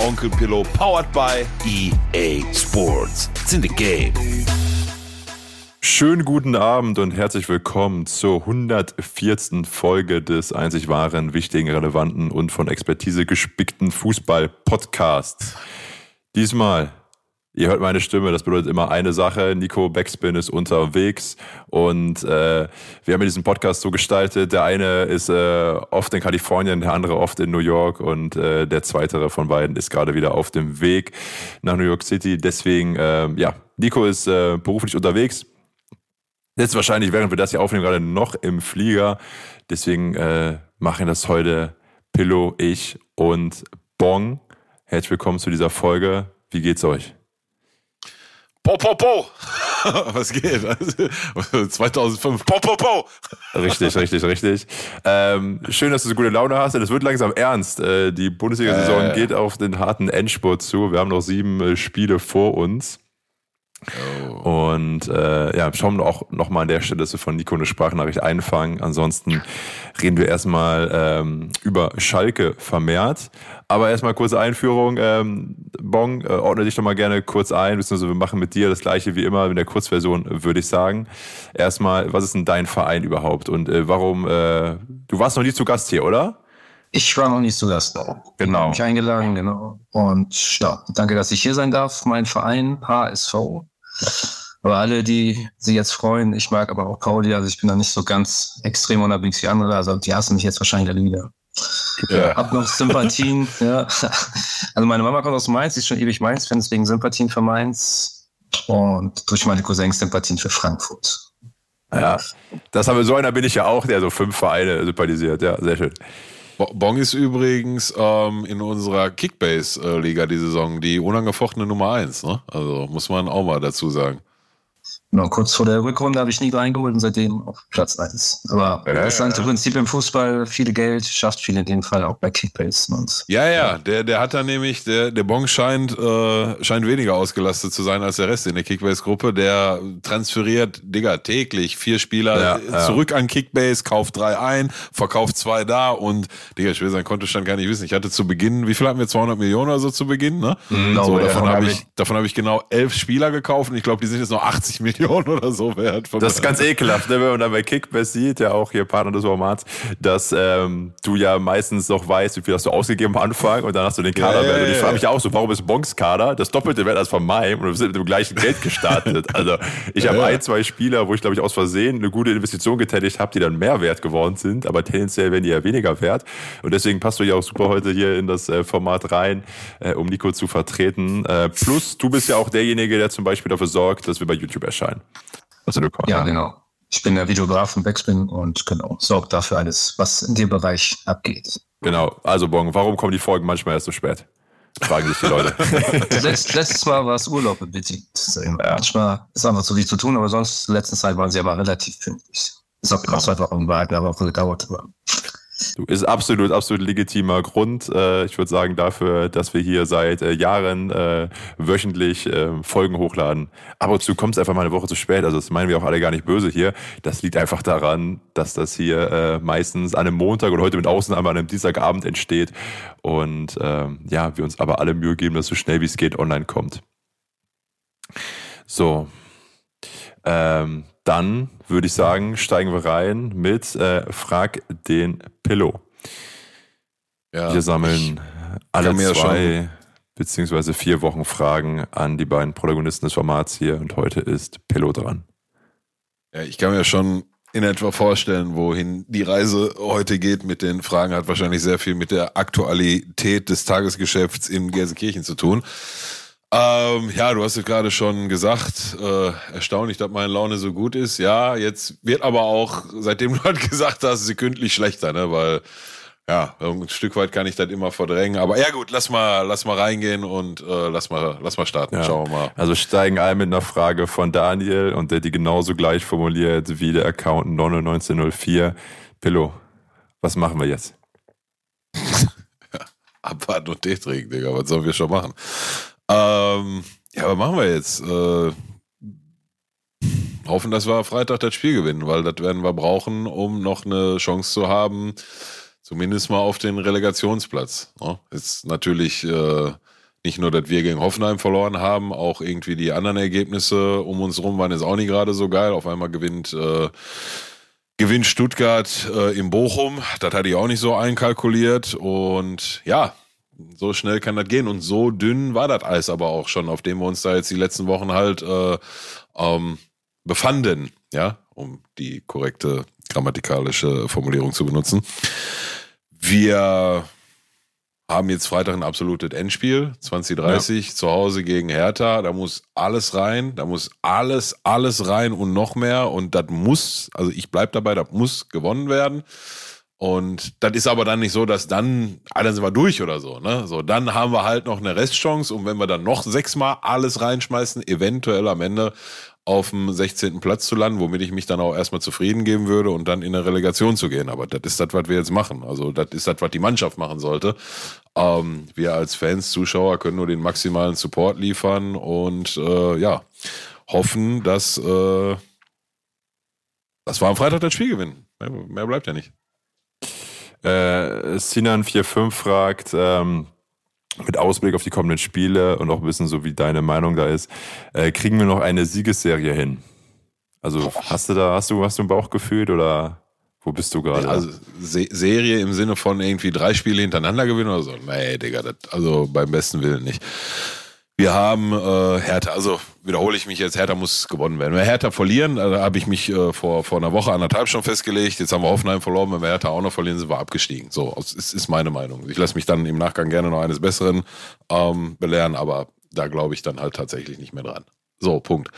Onkel Pillow, powered by EA Sports. It's in the game. Schönen guten Abend und herzlich willkommen zur 104. Folge des einzig wahren, wichtigen, relevanten und von Expertise gespickten Fußball-Podcasts. Diesmal Ihr hört meine Stimme, das bedeutet immer eine Sache. Nico Backspin ist unterwegs und äh, wir haben diesen Podcast so gestaltet. Der eine ist äh, oft in Kalifornien, der andere oft in New York und äh, der zweite von beiden ist gerade wieder auf dem Weg nach New York City. Deswegen, äh, ja, Nico ist äh, beruflich unterwegs. Jetzt wahrscheinlich, während wir das hier aufnehmen, gerade noch im Flieger. Deswegen äh, machen das heute Pillow, ich und Bong. Herzlich willkommen zu dieser Folge. Wie geht's euch? Po, po, po. Was geht? 2005. Po, po, po. Richtig, richtig, richtig. Ähm, schön, dass du so gute Laune hast. Es wird langsam ernst. Äh, die Bundesliga-Saison äh. geht auf den harten Endspurt zu. Wir haben noch sieben äh, Spiele vor uns. Oh. Und äh, ja, schauen wir auch nochmal an der Stelle, dass wir von Nico eine Sprachnachricht einfangen. Ansonsten reden wir erstmal ähm, über Schalke vermehrt. Aber erstmal kurze Einführung. Ähm, Bong, äh, ordne dich doch mal gerne kurz ein, beziehungsweise wir machen mit dir das gleiche wie immer in der Kurzversion, würde ich sagen. Erstmal, was ist denn dein Verein überhaupt und äh, warum, äh, du warst noch nie zu Gast hier, oder? Ich war noch nie zu Gast. Genau. Mich eingeladen, genau. Und ja, danke, dass ich hier sein darf. Mein Verein HSV aber alle, die sich jetzt freuen, ich mag aber auch Pauli, also ich bin da nicht so ganz extrem unterwegs wie andere, also die hassen mich jetzt wahrscheinlich alle wieder. Ja. Hab noch Sympathien, ja. Also meine Mama kommt aus Mainz, sie ist schon ewig Mainz-Fan, deswegen Sympathien für Mainz und durch meine Cousins Sympathien für Frankfurt. Ja, das haben wir, so einer bin ich ja auch, der so fünf Vereine sympathisiert, ja, sehr schön. Bong ist übrigens ähm, in unserer Kickbase-Liga die Saison die unangefochtene Nummer eins. Ne? Also muss man auch mal dazu sagen. Genau, kurz vor der Rückrunde habe ich nie reingeholt und seitdem auf Platz 1. Aber ja, das ist ja. Prinzip im Fußball, viel Geld, schafft viel in dem Fall auch bei Kickbase. Und, ja, ja, der, der hat da nämlich, der, der Bon scheint, äh, scheint weniger ausgelastet zu sein als der Rest in der Kickbase-Gruppe. Der transferiert, Digga, täglich vier Spieler ja, zurück an Kickbase, kauft drei ein, verkauft zwei da und, Digga, ich will sein Kontostand gar nicht wissen. Ich hatte zu Beginn, wie viel hatten wir? 200 Millionen oder so zu Beginn, ne? Mhm, so, davon habe ich, davon habe ich genau elf Spieler gekauft und ich glaube, die sind jetzt noch 80 Millionen Millionen oder so wert. Das ist ganz ekelhaft, ne? wenn man dann bei Kickbase sieht, ja auch hier Partner des Formats, dass ähm, du ja meistens noch weißt, wie viel hast du ausgegeben am Anfang und dann hast du den Kader. Yeah, und ich frage mich auch so, warum ist Bonks Kader das doppelte Wert als von meinem und wir sind mit dem gleichen Geld gestartet. Also ich habe ein, zwei Spieler, wo ich glaube ich aus Versehen eine gute Investition getätigt habe, die dann mehr wert geworden sind, aber tendenziell werden die ja weniger wert. Und deswegen passt du ja auch super heute hier in das äh, Format rein, äh, um Nico zu vertreten. Äh, plus, du bist ja auch derjenige, der zum Beispiel dafür sorgt, dass wir bei YouTube erscheinen sein. Also du ja, genau. Ich bin der Videograf von Backspin und genau, sorge dafür alles, was in dem Bereich abgeht. Genau, also Bong, warum kommen die Folgen manchmal erst so spät? Fragen sich die Leute. Letzt, letztes Mal war es Urlaub bedingt. Ja. Manchmal ist einfach zu viel zu tun, aber sonst, letzten Zeit waren sie aber relativ pünktlich. Es hat noch zwei Wochen gedauert. Aber Du ist absolut, absolut legitimer Grund. Äh, ich würde sagen dafür, dass wir hier seit äh, Jahren äh, wöchentlich äh, Folgen hochladen. Ab und zu kommt es einfach mal eine Woche zu spät. Also das meinen wir auch alle gar nicht böse hier. Das liegt einfach daran, dass das hier äh, meistens an einem Montag oder heute mit Außen an einem Dienstagabend entsteht. Und ähm, ja, wir uns aber alle Mühe geben, dass so schnell wie es geht online kommt. So. Ähm, dann würde ich sagen, steigen wir rein mit äh, Frag den Pillow. Ja, wir sammeln alle zwei beziehungsweise vier Wochen Fragen an die beiden Protagonisten des Formats hier und heute ist Pillow dran. Ja, ich kann mir schon in etwa vorstellen, wohin die Reise heute geht mit den Fragen, hat wahrscheinlich sehr viel mit der Aktualität des Tagesgeschäfts in Gelsenkirchen zu tun. Ähm, ja, du hast es gerade schon gesagt, äh, erstaunlich, dass meine Laune so gut ist. Ja, jetzt wird aber auch, seitdem du halt gesagt hast, sekündlich schlechter, ne? Weil ja, ein Stück weit kann ich das immer verdrängen. Aber ja gut, lass mal, lass mal reingehen und äh, lass mal, lass mal starten. Ja. Schauen wir mal. Also steigen ein mit einer Frage von Daniel und der die genauso gleich formuliert wie der Account 9904. Pillow, was machen wir jetzt? Abwarten und Tee trinken, Digga. Was sollen wir schon machen? Ähm, ja, was machen wir jetzt? Äh, hoffen, dass wir Freitag das Spiel gewinnen, weil das werden wir brauchen, um noch eine Chance zu haben, zumindest mal auf den Relegationsplatz. Ne? Ist natürlich äh, nicht nur, dass wir gegen Hoffenheim verloren haben, auch irgendwie die anderen Ergebnisse um uns rum waren jetzt auch nicht gerade so geil. Auf einmal gewinnt äh, gewinnt Stuttgart äh, im Bochum. Das hatte ich auch nicht so einkalkuliert. Und ja, so schnell kann das gehen. Und so dünn war das Eis aber auch schon, auf dem wir uns da jetzt die letzten Wochen halt äh, ähm, befanden. Ja, um die korrekte grammatikalische Formulierung zu benutzen. Wir haben jetzt Freitag ein absolutes Endspiel, 2030, ja. zu Hause gegen Hertha. Da muss alles rein, da muss alles, alles rein und noch mehr. Und das muss, also ich bleibe dabei, das muss gewonnen werden. Und das ist aber dann nicht so, dass dann, ah, dann sind wir durch oder so, ne? So, dann haben wir halt noch eine Restchance und wenn wir dann noch sechsmal alles reinschmeißen, eventuell am Ende auf dem 16. Platz zu landen, womit ich mich dann auch erstmal zufrieden geben würde und dann in eine Relegation zu gehen. Aber das ist das, was wir jetzt machen. Also das ist das, was die Mannschaft machen sollte. Ähm, wir als Fans, Zuschauer können nur den maximalen Support liefern und äh, ja, hoffen, dass, äh, dass wir am Freitag das Spiel gewinnen. Mehr, mehr bleibt ja nicht. Äh, Sinan45 fragt, ähm, mit Ausblick auf die kommenden Spiele und auch ein bisschen so, wie deine Meinung da ist, äh, kriegen wir noch eine Siegesserie hin? Also hast du da, hast du, hast du ein Bauchgefühl oder wo bist du gerade? Also Se Serie im Sinne von irgendwie drei Spiele hintereinander gewinnen oder so? Nee, Digga, das, also beim besten Willen nicht. Wir haben äh, Hertha, also wiederhole ich mich jetzt, Hertha muss gewonnen werden. Wenn wir Hertha verlieren, da also habe ich mich äh, vor, vor einer Woche, anderthalb schon festgelegt, jetzt haben wir Hoffenheim verloren, wenn wir Hertha auch noch verlieren, sind wir abgestiegen. So, das ist, ist meine Meinung. Ich lasse mich dann im Nachgang gerne noch eines Besseren ähm, belehren, aber da glaube ich dann halt tatsächlich nicht mehr dran. So, Punkt.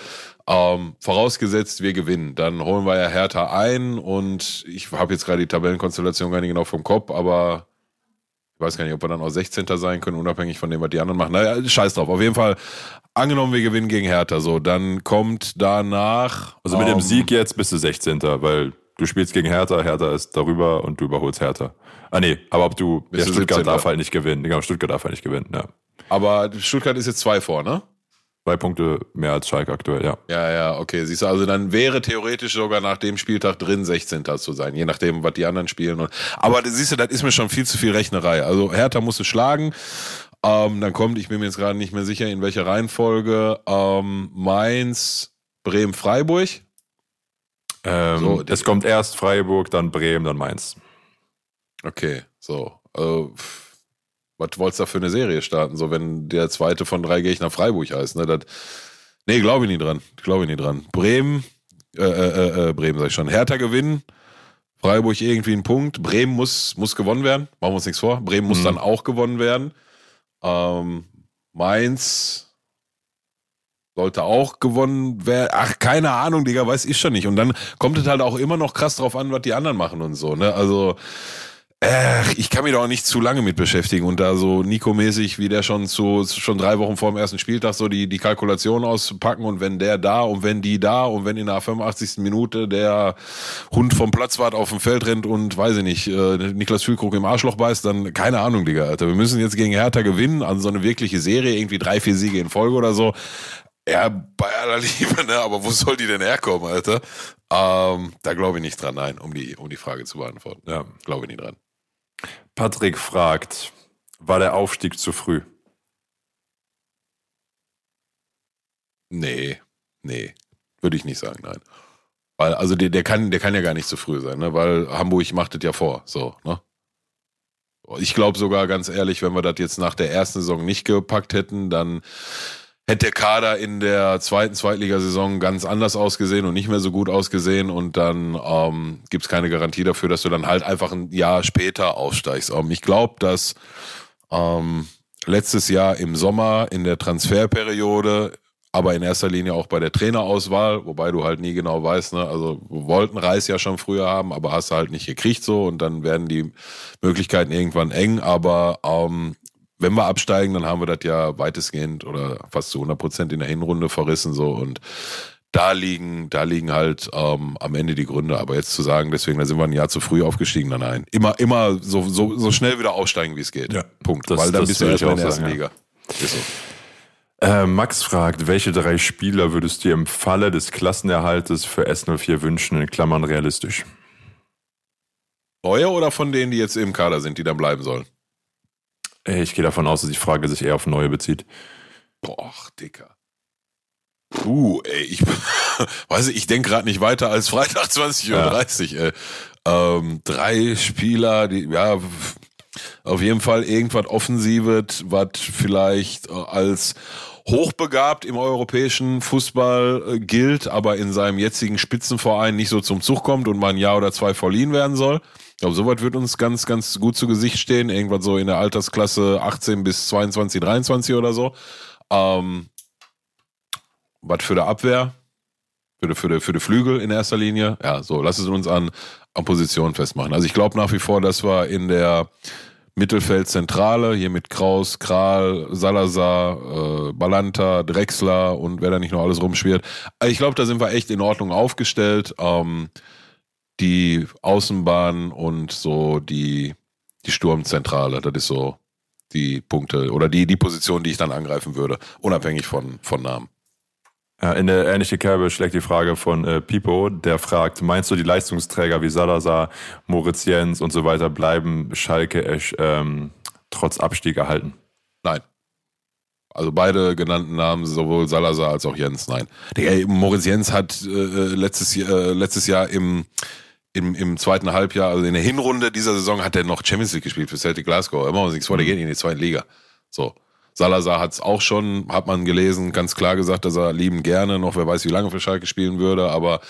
Ähm, vorausgesetzt, wir gewinnen, dann holen wir ja Hertha ein und ich habe jetzt gerade die Tabellenkonstellation gar nicht genau vom Kopf, aber weiß gar nicht, ob wir dann auch 16. sein können, unabhängig von dem, was die anderen machen. Naja, scheiß drauf. Auf jeden Fall, angenommen, wir gewinnen gegen Hertha. So, dann kommt danach. Also mit um, dem ähm, Sieg jetzt bist du 16. weil du spielst gegen Hertha, Hertha ist darüber und du überholst Hertha. Ah nee, aber ob du, ja, Stuttgart 17. darf halt nicht gewinnen. Genau, Stuttgart darf halt nicht gewinnen, ja. Aber Stuttgart ist jetzt zwei vor, ne? Zwei Punkte mehr als Schalke aktuell, ja. Ja, ja, okay. Siehst du, also dann wäre theoretisch sogar nach dem Spieltag drin 16. zu sein, je nachdem, was die anderen spielen. Aber siehst du, das ist mir schon viel zu viel Rechnerei. Also Hertha musste schlagen. Ähm, dann kommt, ich bin mir jetzt gerade nicht mehr sicher, in welcher Reihenfolge, ähm, Mainz, Bremen, Freiburg. Ähm, so, es kommt erst Freiburg, dann Bremen, dann Mainz. Okay, so. Also, was wolltest du da für eine Serie starten, so wenn der zweite von drei Gegner Freiburg heißt, ne? Das, nee, glaube ich nicht dran. Glaube ich nicht dran. Bremen, äh, äh, äh, Bremen sag ich schon. Hertha gewinnen, Freiburg irgendwie einen Punkt. Bremen muss, muss gewonnen werden. Machen wir uns nichts vor. Bremen muss mhm. dann auch gewonnen werden. Ähm, Mainz sollte auch gewonnen werden. Ach, keine Ahnung, Digga, weiß ich schon nicht. Und dann kommt es halt auch immer noch krass drauf an, was die anderen machen und so, ne? Also, äh, ich kann mich da auch nicht zu lange mit beschäftigen und da so Nico-mäßig, wie der schon zu, schon drei Wochen vor dem ersten Spieltag so die, die Kalkulation auspacken und wenn der da und wenn die da und wenn in der 85. Minute der Hund vom Platzwart auf dem Feld rennt und weiß ich nicht, äh, Niklas Füllkrug im Arschloch beißt, dann keine Ahnung, Digga, Alter. Wir müssen jetzt gegen Hertha gewinnen, also so eine wirkliche Serie, irgendwie drei, vier Siege in Folge oder so. Ja, bei aller Liebe, ne? Aber wo soll die denn herkommen, Alter? Ähm, da glaube ich nicht dran, nein, um die, um die Frage zu beantworten. Ja, glaube ich nicht dran. Patrick fragt, war der Aufstieg zu früh? Nee, nee, würde ich nicht sagen, nein. Weil, also der, der, kann, der kann ja gar nicht zu früh sein, ne? Weil Hamburg macht das ja vor, so, ne? Ich glaube sogar ganz ehrlich, wenn wir das jetzt nach der ersten Saison nicht gepackt hätten, dann hätte der Kader in der zweiten Zweitligasaison ganz anders ausgesehen und nicht mehr so gut ausgesehen und dann ähm, gibt es keine Garantie dafür, dass du dann halt einfach ein Jahr später aufsteigst. Ähm, ich glaube, dass ähm, letztes Jahr im Sommer in der Transferperiode aber in erster Linie auch bei der Trainerauswahl, wobei du halt nie genau weißt, ne, also wollten Reis ja schon früher haben, aber hast du halt nicht gekriegt so und dann werden die Möglichkeiten irgendwann eng, aber ähm, wenn wir absteigen, dann haben wir das ja weitestgehend oder fast zu 100 Prozent in der Hinrunde verrissen so und da liegen, da liegen halt ähm, am Ende die Gründe. Aber jetzt zu sagen, deswegen, da sind wir ein Jahr zu früh aufgestiegen, dann nein. Immer, immer so, so, so schnell wieder aussteigen, wie es geht. Ja, Punkt. Das, Weil dann bist du erstmal in der ersten Liga. Ist so. Äh, Max fragt, welche drei Spieler würdest du dir im Falle des Klassenerhaltes für S04 wünschen, in Klammern realistisch? Euer oder von denen, die jetzt im Kader sind, die dann bleiben sollen? Äh, ich gehe davon aus, dass die Frage sich eher auf neue bezieht. Boah, Dicker. Puh, ey, ich weiß ich, ich denke gerade nicht weiter als Freitag 20.30 Uhr, ja. Ähm, drei Spieler, die, ja, auf jeden Fall irgendwas Offensives, was vielleicht äh, als hochbegabt im europäischen Fußball äh, gilt, aber in seinem jetzigen Spitzenverein nicht so zum Zug kommt und mal ein Jahr oder zwei verliehen werden soll. Glaube, sowas wird uns ganz, ganz gut zu Gesicht stehen. Irgendwann so in der Altersklasse 18 bis 22, 23 oder so. Ähm, was für die Abwehr? Für die, für, die, für die Flügel in erster Linie? Ja, so, lass es uns an, an Position festmachen. Also ich glaube nach wie vor, dass wir in der Mittelfeldzentrale, hier mit Kraus, Kral, Salazar, äh, Balanta, Drexler und wer da nicht noch alles rumschwirrt. Ich glaube, da sind wir echt in Ordnung aufgestellt. Ähm, die Außenbahn und so die, die Sturmzentrale, das ist so die Punkte oder die, die Position, die ich dann angreifen würde, unabhängig von, von Namen. Ja, in der ähnliche Kerbe schlägt die Frage von äh, Pipo, der fragt, meinst du, die Leistungsträger wie Salazar, Moritz Jens und so weiter bleiben Schalke ähm, trotz Abstieg erhalten? Nein. Also beide genannten Namen, sowohl Salazar als auch Jens, nein. Der, Moritz Jens hat äh, letztes, äh, letztes Jahr im, im, im zweiten Halbjahr, also in der Hinrunde dieser Saison, hat er noch Champions League gespielt für Celtic Glasgow. Immer uns nichts vor, der geht in die zweite Liga. So. Salazar hat es auch schon, hat man gelesen, ganz klar gesagt, dass er lieben gerne noch, wer weiß, wie lange für Schalke spielen würde, aber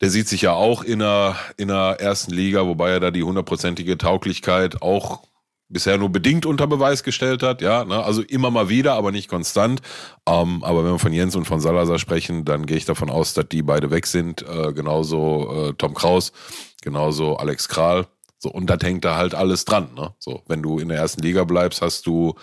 der sieht sich ja auch in der, in der ersten Liga, wobei er da die hundertprozentige Tauglichkeit auch bisher nur bedingt unter Beweis gestellt hat, ja, ne? also immer mal wieder, aber nicht konstant. Ähm, aber wenn wir von Jens und von Salazar sprechen, dann gehe ich davon aus, dass die beide weg sind. Äh, genauso äh, Tom Kraus, genauso Alex Kral. So, und das hängt da halt alles dran. Ne? So, wenn du in der ersten Liga bleibst, hast du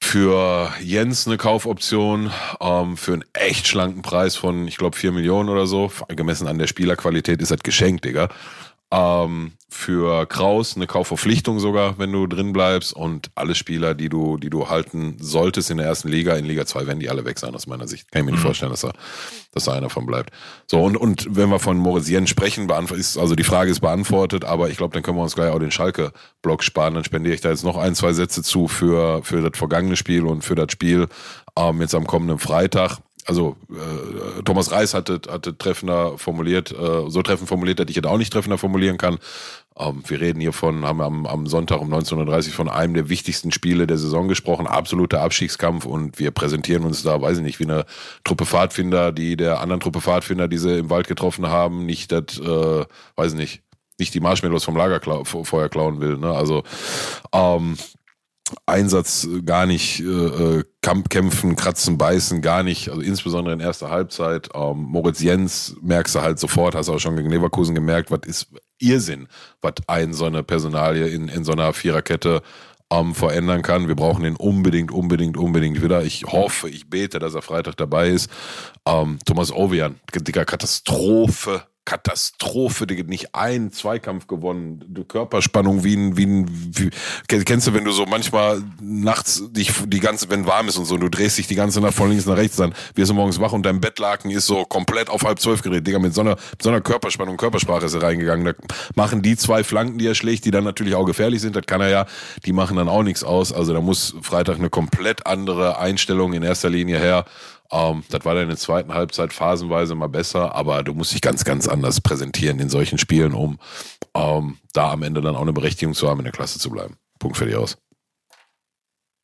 für Jens eine Kaufoption ähm, für einen echt schlanken Preis von, ich glaube, 4 Millionen oder so. Gemessen an der Spielerqualität ist das geschenkt, Digga. Ähm, für Kraus eine Kaufverpflichtung sogar, wenn du drin bleibst und alle Spieler, die du, die du halten solltest in der ersten Liga, in Liga 2 werden die alle weg sein aus meiner Sicht. Kann ich mir nicht mhm. vorstellen, dass da, dass da einer von bleibt. So, und, und wenn wir von Morisieren sprechen, ist, also die Frage ist beantwortet, aber ich glaube, dann können wir uns gleich auch den Schalke-Block sparen. Dann spendiere ich da jetzt noch ein, zwei Sätze zu für, für das vergangene Spiel und für das Spiel ähm, jetzt am kommenden Freitag also äh, Thomas Reis hatte, hatte treffender formuliert, äh, so treffend formuliert, dass ich jetzt auch nicht treffender formulieren kann. Ähm, wir reden hier von, haben am, am Sonntag um 19.30 Uhr von einem der wichtigsten Spiele der Saison gesprochen, absoluter Abstiegskampf und wir präsentieren uns da, weiß ich nicht, wie eine Truppe Pfadfinder, die der anderen Truppe Pfadfinder, die sie im Wald getroffen haben, nicht das, äh, weiß ich nicht, nicht die Marshmallows vom Lager klau vorher klauen will. Ne? Also ähm, Einsatz gar nicht, äh, Kampf, kämpfen, kratzen, beißen, gar nicht, also insbesondere in erster Halbzeit. Ähm, Moritz Jens merkst du halt sofort, hast auch schon gegen Leverkusen gemerkt, was ist Irrsinn, was ein so eine Personalie in, in so einer Viererkette ähm, verändern kann. Wir brauchen den unbedingt, unbedingt, unbedingt wieder. Ich hoffe, ich bete, dass er Freitag dabei ist. Ähm, Thomas Ovian, dicker Katastrophe Katastrophe, die nicht ein Zweikampf gewonnen, die Körperspannung wie ein, wie ein, wie, kennst du, wenn du so manchmal nachts dich die ganze, wenn warm ist und so, und du drehst dich die ganze Nacht von links nach rechts, dann wirst du morgens wach und dein Bettlaken ist so komplett auf halb zwölf gedreht, Digga, mit so einer, mit so einer Körperspannung, Körpersprache ist er reingegangen, da machen die zwei Flanken, die er schlägt, die dann natürlich auch gefährlich sind, das kann er ja, die machen dann auch nichts aus, also da muss Freitag eine komplett andere Einstellung in erster Linie her, ähm, das war dann in der zweiten Halbzeit phasenweise mal besser, aber du musst dich ganz, ganz anders präsentieren in solchen Spielen, um ähm, da am Ende dann auch eine Berechtigung zu haben, in der Klasse zu bleiben. Punkt für dich aus.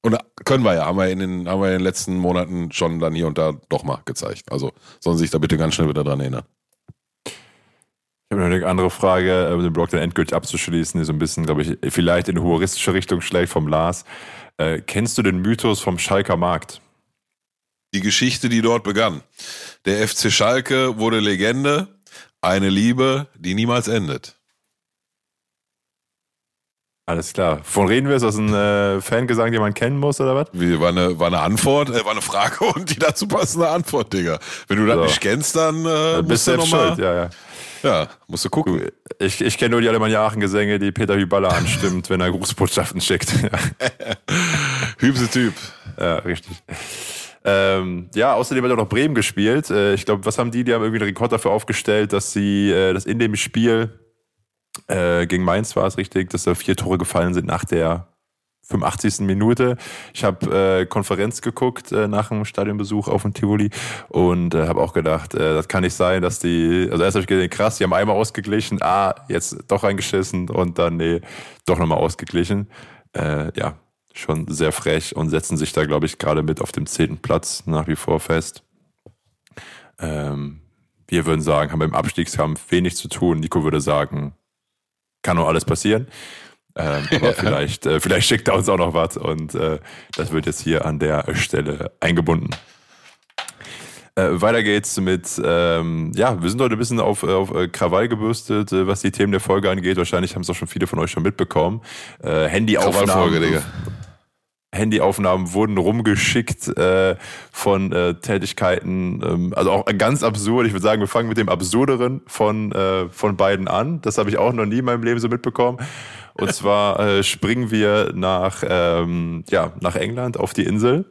Und können wir ja, haben wir in den, haben wir in den letzten Monaten schon dann hier und da doch mal gezeigt. Also sollen Sie sich da bitte ganz schnell wieder dran erinnern. Ich habe noch eine andere Frage, um den Blog dann endgültig abzuschließen, die so ein bisschen, glaube ich, vielleicht in humoristische Richtung schlägt vom Lars. Äh, kennst du den Mythos vom Schalker Markt? Die Geschichte, die dort begann. Der FC Schalke wurde Legende, eine Liebe, die niemals endet. Alles klar. Von reden wir? Ist das ein äh, Fangesang, den man kennen muss, oder was? Wie, war, eine, war eine Antwort, äh, war eine Frage und die dazu passende Antwort, Digga. Wenn du das so. nicht kennst, dann, äh, bist du nochmal. Ja, ja. Ja, musst du gucken. Du, ich, ich kenne nur die Alemannia Aachen-Gesänge, die Peter Hüballer anstimmt, wenn er Grußbotschaften schickt. Hübse Typ. Ja, richtig. Ähm, ja, außerdem hat er noch Bremen gespielt. Äh, ich glaube, was haben die? Die haben irgendwie einen Rekord dafür aufgestellt, dass sie äh, das in dem Spiel äh, gegen Mainz war es richtig, dass da vier Tore gefallen sind nach der 85. Minute. Ich habe äh, Konferenz geguckt äh, nach dem Stadionbesuch auf dem Tivoli und äh, habe auch gedacht, äh, das kann nicht sein, dass die, also erst habe ich gesehen, krass, die haben einmal ausgeglichen, ah, jetzt doch reingeschissen und dann, nee, doch nochmal ausgeglichen. Äh, ja, schon sehr frech und setzen sich da, glaube ich, gerade mit auf dem zehnten Platz nach wie vor fest. Ähm, wir würden sagen, haben im Abstiegskampf wenig zu tun. Nico würde sagen, kann noch alles passieren. Ähm, aber vielleicht, äh, vielleicht schickt er uns auch noch was und äh, das wird jetzt hier an der Stelle eingebunden. Äh, weiter geht's mit, ähm, ja, wir sind heute ein bisschen auf, auf äh, Krawall gebürstet, äh, was die Themen der Folge angeht. Wahrscheinlich haben es auch schon viele von euch schon mitbekommen. Äh, Handyaufnahmen. Digga. Handyaufnahmen wurden rumgeschickt äh, von äh, Tätigkeiten, ähm, also auch ganz absurd. Ich würde sagen, wir fangen mit dem absurderen von, äh, von beiden an. Das habe ich auch noch nie in meinem Leben so mitbekommen. Und zwar äh, springen wir nach, ähm, ja, nach England auf die Insel.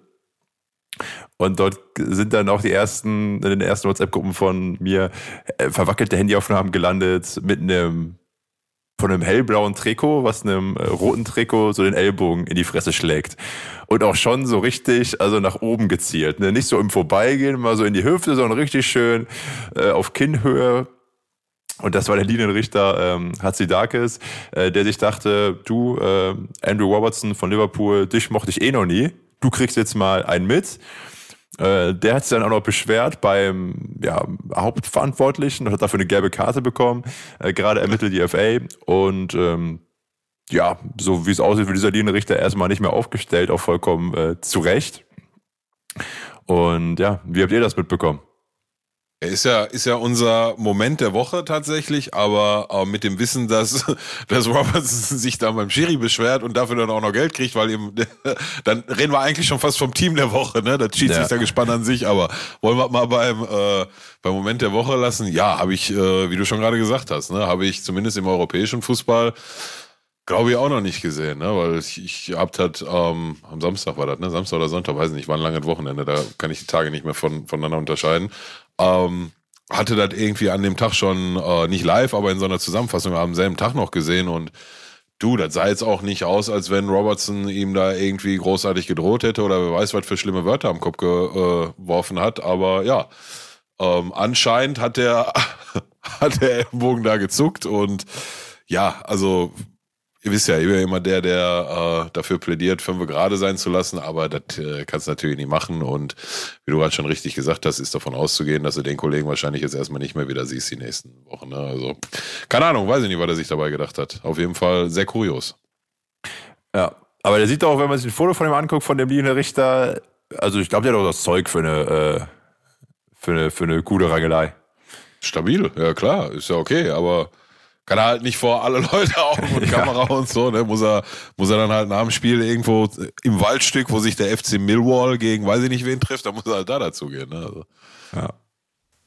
Und dort sind dann auch die ersten, in den ersten WhatsApp-Gruppen von mir äh, verwackelte Handyaufnahmen gelandet mit einem von einem hellblauen Trikot, was einem äh, roten Trikot so den Ellbogen in die Fresse schlägt. Und auch schon so richtig, also nach oben gezielt. Ne? Nicht so im Vorbeigehen, mal so in die Hüfte, sondern richtig schön äh, auf Kinnhöhe. Und das war der Linienrichter ähm, Hatzidakis, äh, der sich dachte, du, äh, Andrew Robertson von Liverpool, dich mochte ich eh noch nie. Du kriegst jetzt mal einen mit. Äh, der hat sich dann auch noch beschwert beim ja, Hauptverantwortlichen und hat dafür eine gelbe Karte bekommen. Äh, gerade ermittelt die FA und ähm, ja, so wie es aussieht, wird dieser Linienrichter erstmal nicht mehr aufgestellt, auch vollkommen äh, zu Recht. Und ja, wie habt ihr das mitbekommen? Ist ja, ist ja unser Moment der Woche tatsächlich, aber äh, mit dem Wissen, dass, dass Robertson sich da beim Schiri beschwert und dafür dann auch noch Geld kriegt, weil ihm, dann reden wir eigentlich schon fast vom Team der Woche, ne? Das Schiedsrichter ja. gespannt an sich, aber wollen wir mal beim, äh, beim Moment der Woche lassen? Ja, habe ich, äh, wie du schon gerade gesagt hast, ne, habe ich zumindest im europäischen Fußball Glaube ich auch noch nicht gesehen, ne? weil ich, ich hab halt, ähm, am Samstag war das, ne? Samstag oder Sonntag, weiß nicht, war ein langes Wochenende, da kann ich die Tage nicht mehr von, voneinander unterscheiden. Ähm, hatte das irgendwie an dem Tag schon äh, nicht live, aber in so einer Zusammenfassung am selben Tag noch gesehen und du, das sah jetzt auch nicht aus, als wenn Robertson ihm da irgendwie großartig gedroht hätte oder wer weiß, was für schlimme Wörter am Kopf geworfen hat, aber ja, ähm, anscheinend hat der, hat der Ellenbogen da gezuckt und ja, also Ihr wisst ja, ich bin ja immer der, der äh, dafür plädiert, fünf gerade sein zu lassen, aber das äh, kannst du natürlich nicht machen. Und wie du gerade schon richtig gesagt hast, ist davon auszugehen, dass du den Kollegen wahrscheinlich jetzt erstmal nicht mehr wieder siehst die nächsten Wochen. Ne? Also, keine Ahnung, weiß ich nicht, was er sich dabei gedacht hat. Auf jeden Fall sehr kurios. Ja, aber der sieht doch, wenn man sich ein Foto von ihm anguckt, von dem Liebenden Richter, also ich glaube, der hat doch das Zeug für eine, äh, für eine, für eine gute Rangelei. Stabil, ja klar, ist ja okay, aber kann er halt nicht vor alle Leute auf und Kamera ja. und so, ne? Muss er, muss er dann halt nach dem Spiel irgendwo im Waldstück, wo sich der FC Millwall gegen weiß ich nicht wen trifft, da muss er halt da dazu gehen, ne? Also, ja.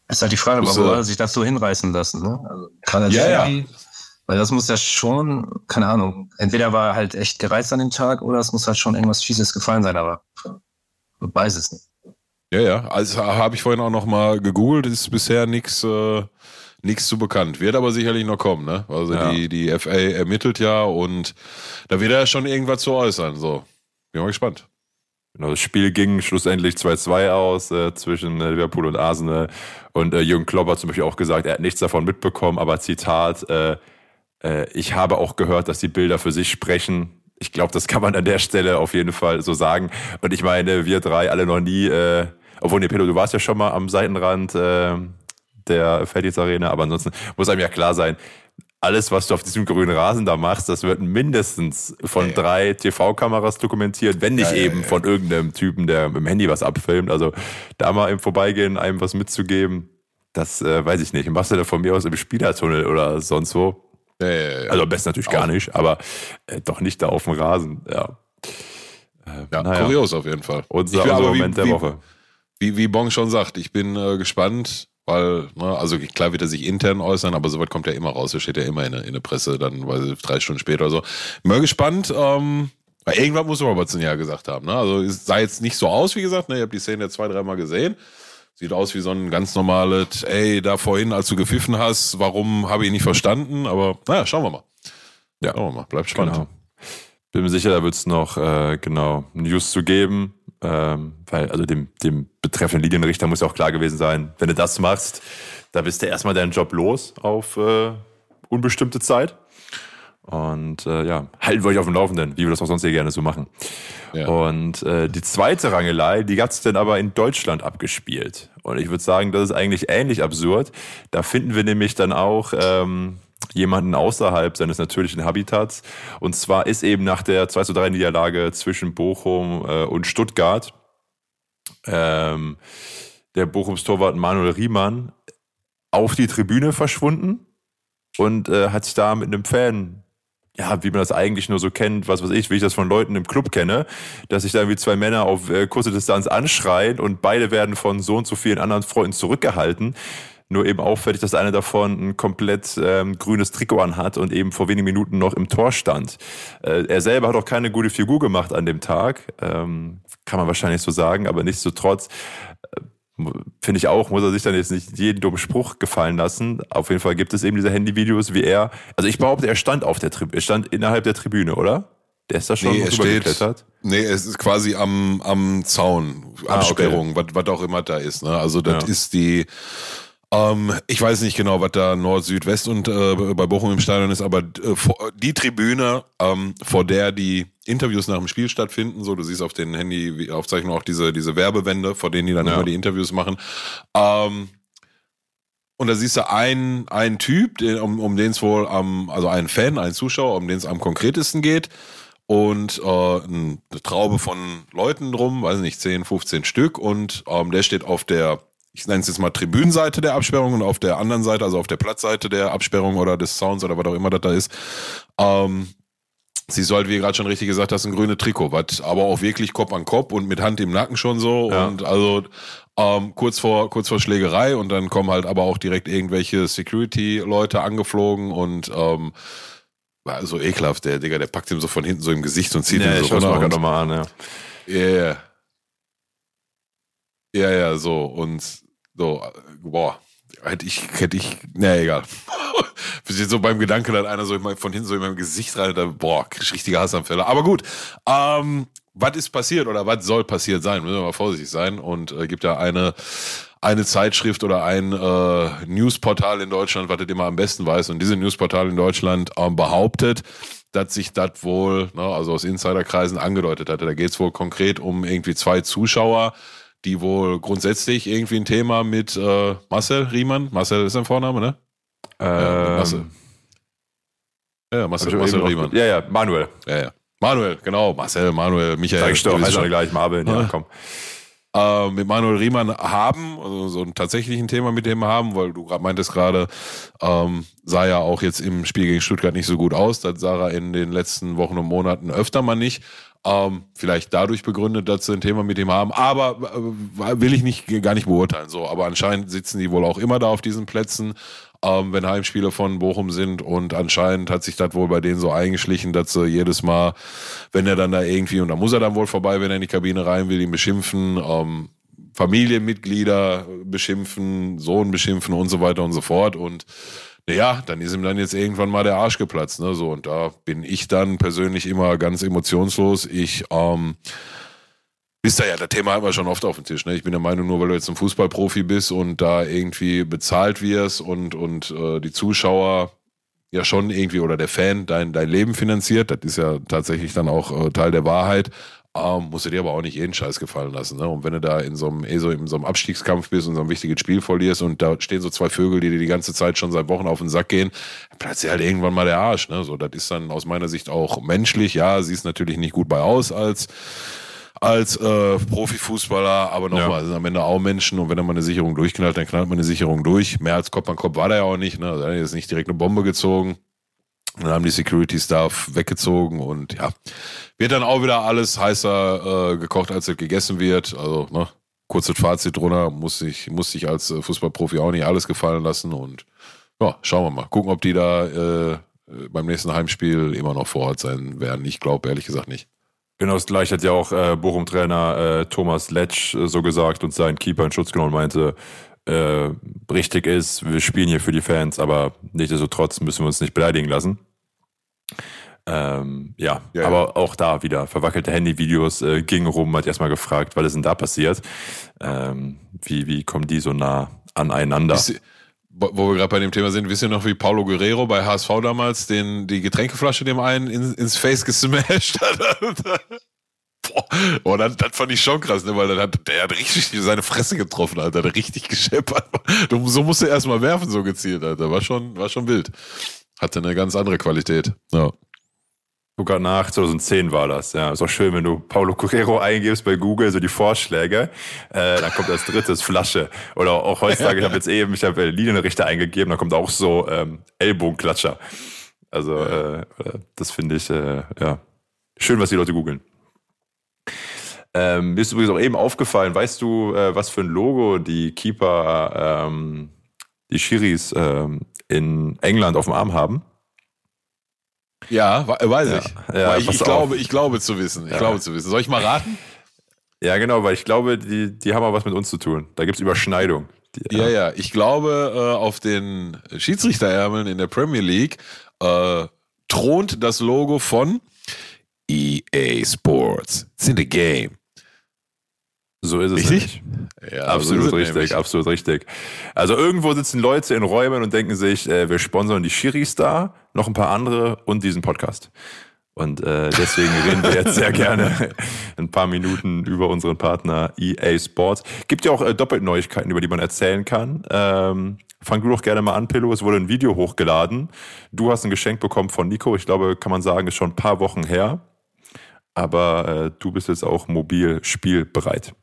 Ist halt die Frage, warum er sich das so hinreißen lassen, ne? Also kann er ja, ja. Weil das muss ja schon, keine Ahnung, entweder war er halt echt gereizt an dem Tag oder es muss halt schon irgendwas Fieses gefallen sein, aber weiß es nicht. Ja, ja, also habe ich vorhin auch noch mal gegoogelt, ist bisher nichts äh, nichts zu bekannt. Wird aber sicherlich noch kommen, ne? Also ja. die, die FA ermittelt ja und da wird er schon irgendwas zu äußern. So, bin mal gespannt. Genau, das Spiel ging schlussendlich 2-2 aus äh, zwischen äh, Liverpool und Arsenal. Und äh, Jürgen Klopp hat zum Beispiel auch gesagt, er hat nichts davon mitbekommen, aber Zitat, äh, äh, ich habe auch gehört, dass die Bilder für sich sprechen. Ich glaube, das kann man an der Stelle auf jeden Fall so sagen. Und ich meine, wir drei alle noch nie, äh, obwohl, ne, Pedro, du warst ja schon mal am Seitenrand äh, der Felddienst Arena, aber ansonsten muss einem ja klar sein, alles, was du auf diesem grünen Rasen da machst, das wird mindestens von ja, drei TV-Kameras dokumentiert, wenn nicht ja, eben von irgendeinem Typen, der mit dem Handy was abfilmt. Also da mal im Vorbeigehen einem was mitzugeben, das äh, weiß ich nicht. Machst du da von mir aus im Spielertunnel oder sonst wo? Also am besten natürlich gar nicht, aber äh, doch nicht da auf dem Rasen. Ja. Äh, ja, naja. kurios auf jeden Fall. Unser, unser Moment wie, der Woche. Wie, wie Bong schon sagt, ich bin äh, gespannt, weil, ne, also klar wird er sich intern äußern, aber soweit kommt er immer raus. Er steht ja immer in, in der Presse, dann weiß ich, drei Stunden später oder so. Mal gespannt, ähm, weil irgendwann muss Robertson ja gesagt haben. Ne? Also es sah jetzt nicht so aus, wie gesagt. Ne? Ich habe die Szene ja zwei, dreimal gesehen. Sieht aus wie so ein ganz normales, ey, da vorhin, als du gepfiffen hast, warum habe ich nicht verstanden? Aber naja, schauen wir mal. Ja, schauen wir mal. Bleibt spannend. Genau. Bin mir sicher, da wird es noch äh, genau News zu geben ähm, weil also dem, dem betreffenden Linienrichter muss ja auch klar gewesen sein, wenn du das machst, da bist du erstmal deinen Job los auf äh, unbestimmte Zeit. Und äh, ja, halten wir euch auf dem Laufenden, wie wir das auch sonst hier gerne so machen. Ja. Und äh, die zweite Rangelei, die hat's dann aber in Deutschland abgespielt. Und ich würde sagen, das ist eigentlich ähnlich absurd. Da finden wir nämlich dann auch ähm, jemanden außerhalb seines natürlichen Habitats. Und zwar ist eben nach der 2 zu 3 Niederlage zwischen Bochum äh, und Stuttgart ähm, der Bochums Torwart Manuel Riemann auf die Tribüne verschwunden und äh, hat sich da mit einem Fan ja, wie man das eigentlich nur so kennt, was weiß ich, wie ich das von Leuten im Club kenne, dass sich da irgendwie zwei Männer auf äh, kurze Distanz anschreien und beide werden von so und so vielen anderen Freunden zurückgehalten. Nur eben auffällig, dass einer davon ein komplett ähm, grünes Trikot anhat und eben vor wenigen Minuten noch im Tor stand. Äh, er selber hat auch keine gute Figur gemacht an dem Tag, ähm, kann man wahrscheinlich so sagen, aber nichtsdestotrotz äh, finde ich auch, muss er sich dann jetzt nicht jeden dummen Spruch gefallen lassen. Auf jeden Fall gibt es eben diese Handyvideos, wie er, also ich behaupte, er stand auf der Tribüne, er stand innerhalb der Tribüne, oder? Der ist da schon nee, er steht, Nee, es ist quasi am, am Zaun, Absperrung, ah, okay. was, was auch immer da ist. Ne? Also das ja. ist die, ähm, ich weiß nicht genau, was da Nord, Süd, West und äh, bei Bochum im Stadion ist, aber äh, die Tribüne, ähm, vor der die Interviews nach dem Spiel stattfinden, so du siehst auf den Handy-Aufzeichnungen auch diese, diese Werbewände, vor denen die dann ja. immer die Interviews machen. Ähm, und da siehst du einen, einen Typ, den, um, um den es wohl am, also einen Fan, einen Zuschauer, um den es am konkretesten geht. Und äh, eine Traube von Leuten drum, weiß nicht, 10, 15 Stück. Und ähm, der steht auf der ich nenne es jetzt mal Tribünenseite der Absperrung und auf der anderen Seite, also auf der Platzseite der Absperrung oder des Sounds oder was auch immer das da ist, ähm, sie sollte, wie gerade schon richtig gesagt hast, ein grüne Trikot, was aber auch wirklich Kopf an Kopf und mit Hand im Nacken schon so ja. und also ähm, kurz vor kurz vor Schlägerei und dann kommen halt aber auch direkt irgendwelche Security-Leute angeflogen und ähm, war so ekelhaft, der Digga, der packt ihm so von hinten so im Gesicht und zieht ja, ihn so runter. Mal nochmal an, ja. Yeah. Ja, ja, so und so, boah, hätte ich, hätte ich, naja, egal. Bis so beim Gedanken, dass einer so von hinten so in meinem Gesicht rein, da, boah, richtige Hassanfälle. Aber gut, ähm, was ist passiert oder was soll passiert sein? Müssen wir mal vorsichtig sein. Und äh, gibt ja eine, eine Zeitschrift oder ein äh, Newsportal in Deutschland, was das immer am besten weiß. Und diese Newsportal in Deutschland ähm, behauptet, dass sich das wohl, ne, also aus Insiderkreisen angedeutet hatte. Da geht es wohl konkret um irgendwie zwei Zuschauer, die wohl grundsätzlich irgendwie ein Thema mit äh, Marcel Riemann, Marcel ist sein Vorname, ne? Ähm, ja, Marcel. Ja, Marcel, Marcel Riemann. Ja, ja, Manuel. Ja, ja. Manuel, genau, Marcel, Manuel, Michael. Sag ich doch, also gleich Marvin, ja, komm. Äh, mit Manuel Riemann haben, also so ein tatsächlichen Thema mit dem haben, weil du gerade meintest gerade, ähm, sah ja auch jetzt im Spiel gegen Stuttgart nicht so gut aus. Das sah er in den letzten Wochen und Monaten öfter mal nicht. Ähm, vielleicht dadurch begründet, dass sie ein Thema mit ihm haben, aber äh, will ich nicht gar nicht beurteilen. So, aber anscheinend sitzen die wohl auch immer da auf diesen Plätzen, ähm, wenn Heimspiele von Bochum sind und anscheinend hat sich das wohl bei denen so eingeschlichen, dass sie jedes Mal, wenn er dann da irgendwie und da muss er dann wohl vorbei, wenn er in die Kabine rein will, ihn beschimpfen. Ähm, Familienmitglieder beschimpfen, Sohn beschimpfen und so weiter und so fort und ja, dann ist ihm dann jetzt irgendwann mal der Arsch geplatzt. Ne? So, und da bin ich dann persönlich immer ganz emotionslos. Ich, ähm, bist da ja, das Thema haben wir schon oft auf dem Tisch. Ne? Ich bin der Meinung, nur weil du jetzt ein Fußballprofi bist und da irgendwie bezahlt wirst und, und äh, die Zuschauer ja schon irgendwie oder der Fan dein, dein Leben finanziert, das ist ja tatsächlich dann auch äh, Teil der Wahrheit, ähm, musst du dir aber auch nicht jeden Scheiß gefallen lassen. Ne? Und wenn du da in so einem, eh so in so einem Abstiegskampf bist und so ein wichtiges Spiel verlierst und da stehen so zwei Vögel, die dir die ganze Zeit schon seit Wochen auf den Sack gehen, dann platzt dir halt irgendwann mal der Arsch. Ne? So, das ist dann aus meiner Sicht auch menschlich. Ja, siehst natürlich nicht gut bei aus als als äh, Profifußballer, aber nochmal, ja. sind am Ende auch Menschen und wenn er mal eine Sicherung durchknallt, dann knallt man eine Sicherung durch. Mehr als Kopf an Kopf war der ja auch nicht, ne? Er hat jetzt nicht direkt eine Bombe gezogen. Dann haben die Security Staff weggezogen und ja, wird dann auch wieder alles heißer äh, gekocht, als es gegessen wird. Also, ne, kurzes Fazit drunter, muss ich, muss ich als äh, Fußballprofi auch nicht alles gefallen lassen und ja, schauen wir mal. Gucken, ob die da äh, beim nächsten Heimspiel immer noch vor Ort sein werden. Ich glaube ehrlich gesagt nicht. Genau das gleiche hat ja auch äh, Bochum-Trainer äh, Thomas Letsch äh, so gesagt und seinen Keeper in Schutz genommen meinte, äh, richtig ist, wir spielen hier für die Fans, aber nichtsdestotrotz müssen wir uns nicht beleidigen lassen. Ähm, ja, ja, aber ja. auch da wieder verwackelte Handyvideos äh, gingen rum, hat erstmal gefragt, was ist denn da passiert? Ähm, wie, wie kommen die so nah aneinander? Ist, wo wir gerade bei dem Thema sind, wisst ihr noch, wie Paulo Guerrero bei HSV damals den, die Getränkeflasche dem einen in, ins Face gesmashed hat? Boah, oh, das, das fand ich schon krass, ne? weil dann hat, der hat richtig seine Fresse getroffen, Alter, der richtig gescheppert. So musste er erstmal werfen, so gezielt, Alter. War schon, war schon wild. Hatte eine ganz andere Qualität. Ja. Sogar nach 2010 war das, ja. Ist auch schön, wenn du Paulo Correro eingibst bei Google, so die Vorschläge, äh, dann kommt als drittes Flasche. Oder auch heutzutage, ich habe jetzt eben, ich habe Linienrichter eingegeben, da kommt auch so ähm, Ellbogenklatscher. Also äh, das finde ich, äh, ja, schön, was die Leute googeln. Ähm, mir ist übrigens auch eben aufgefallen, weißt du, äh, was für ein Logo die Keeper, ähm, die Schiris ähm, in England auf dem Arm haben? Ja, weiß ich. Ja, ich, ich glaube, ich glaube zu wissen. Ich ja. glaube zu wissen. Soll ich mal raten? Ja, genau, weil ich glaube, die, die haben auch was mit uns zu tun. Da gibt es Überschneidung. Die, ja, ja. Ich glaube, äh, auf den Schiedsrichterärmeln in der Premier League äh, thront das Logo von EA Sports. It's in the game. So ist es richtig. Ja, absolut so richtig, nämlich. absolut richtig. Also irgendwo sitzen Leute in Räumen und denken sich, äh, wir sponsern die Shiris da, noch ein paar andere und diesen Podcast. Und äh, deswegen reden wir jetzt sehr gerne ein paar Minuten über unseren Partner EA Sports. Gibt ja auch äh, Doppelneuigkeiten, über die man erzählen kann. Ähm, fang du doch gerne mal an, Pillow. Es wurde ein Video hochgeladen. Du hast ein Geschenk bekommen von Nico. Ich glaube, kann man sagen, ist schon ein paar Wochen her. Aber äh, du bist jetzt auch mobil spielbereit.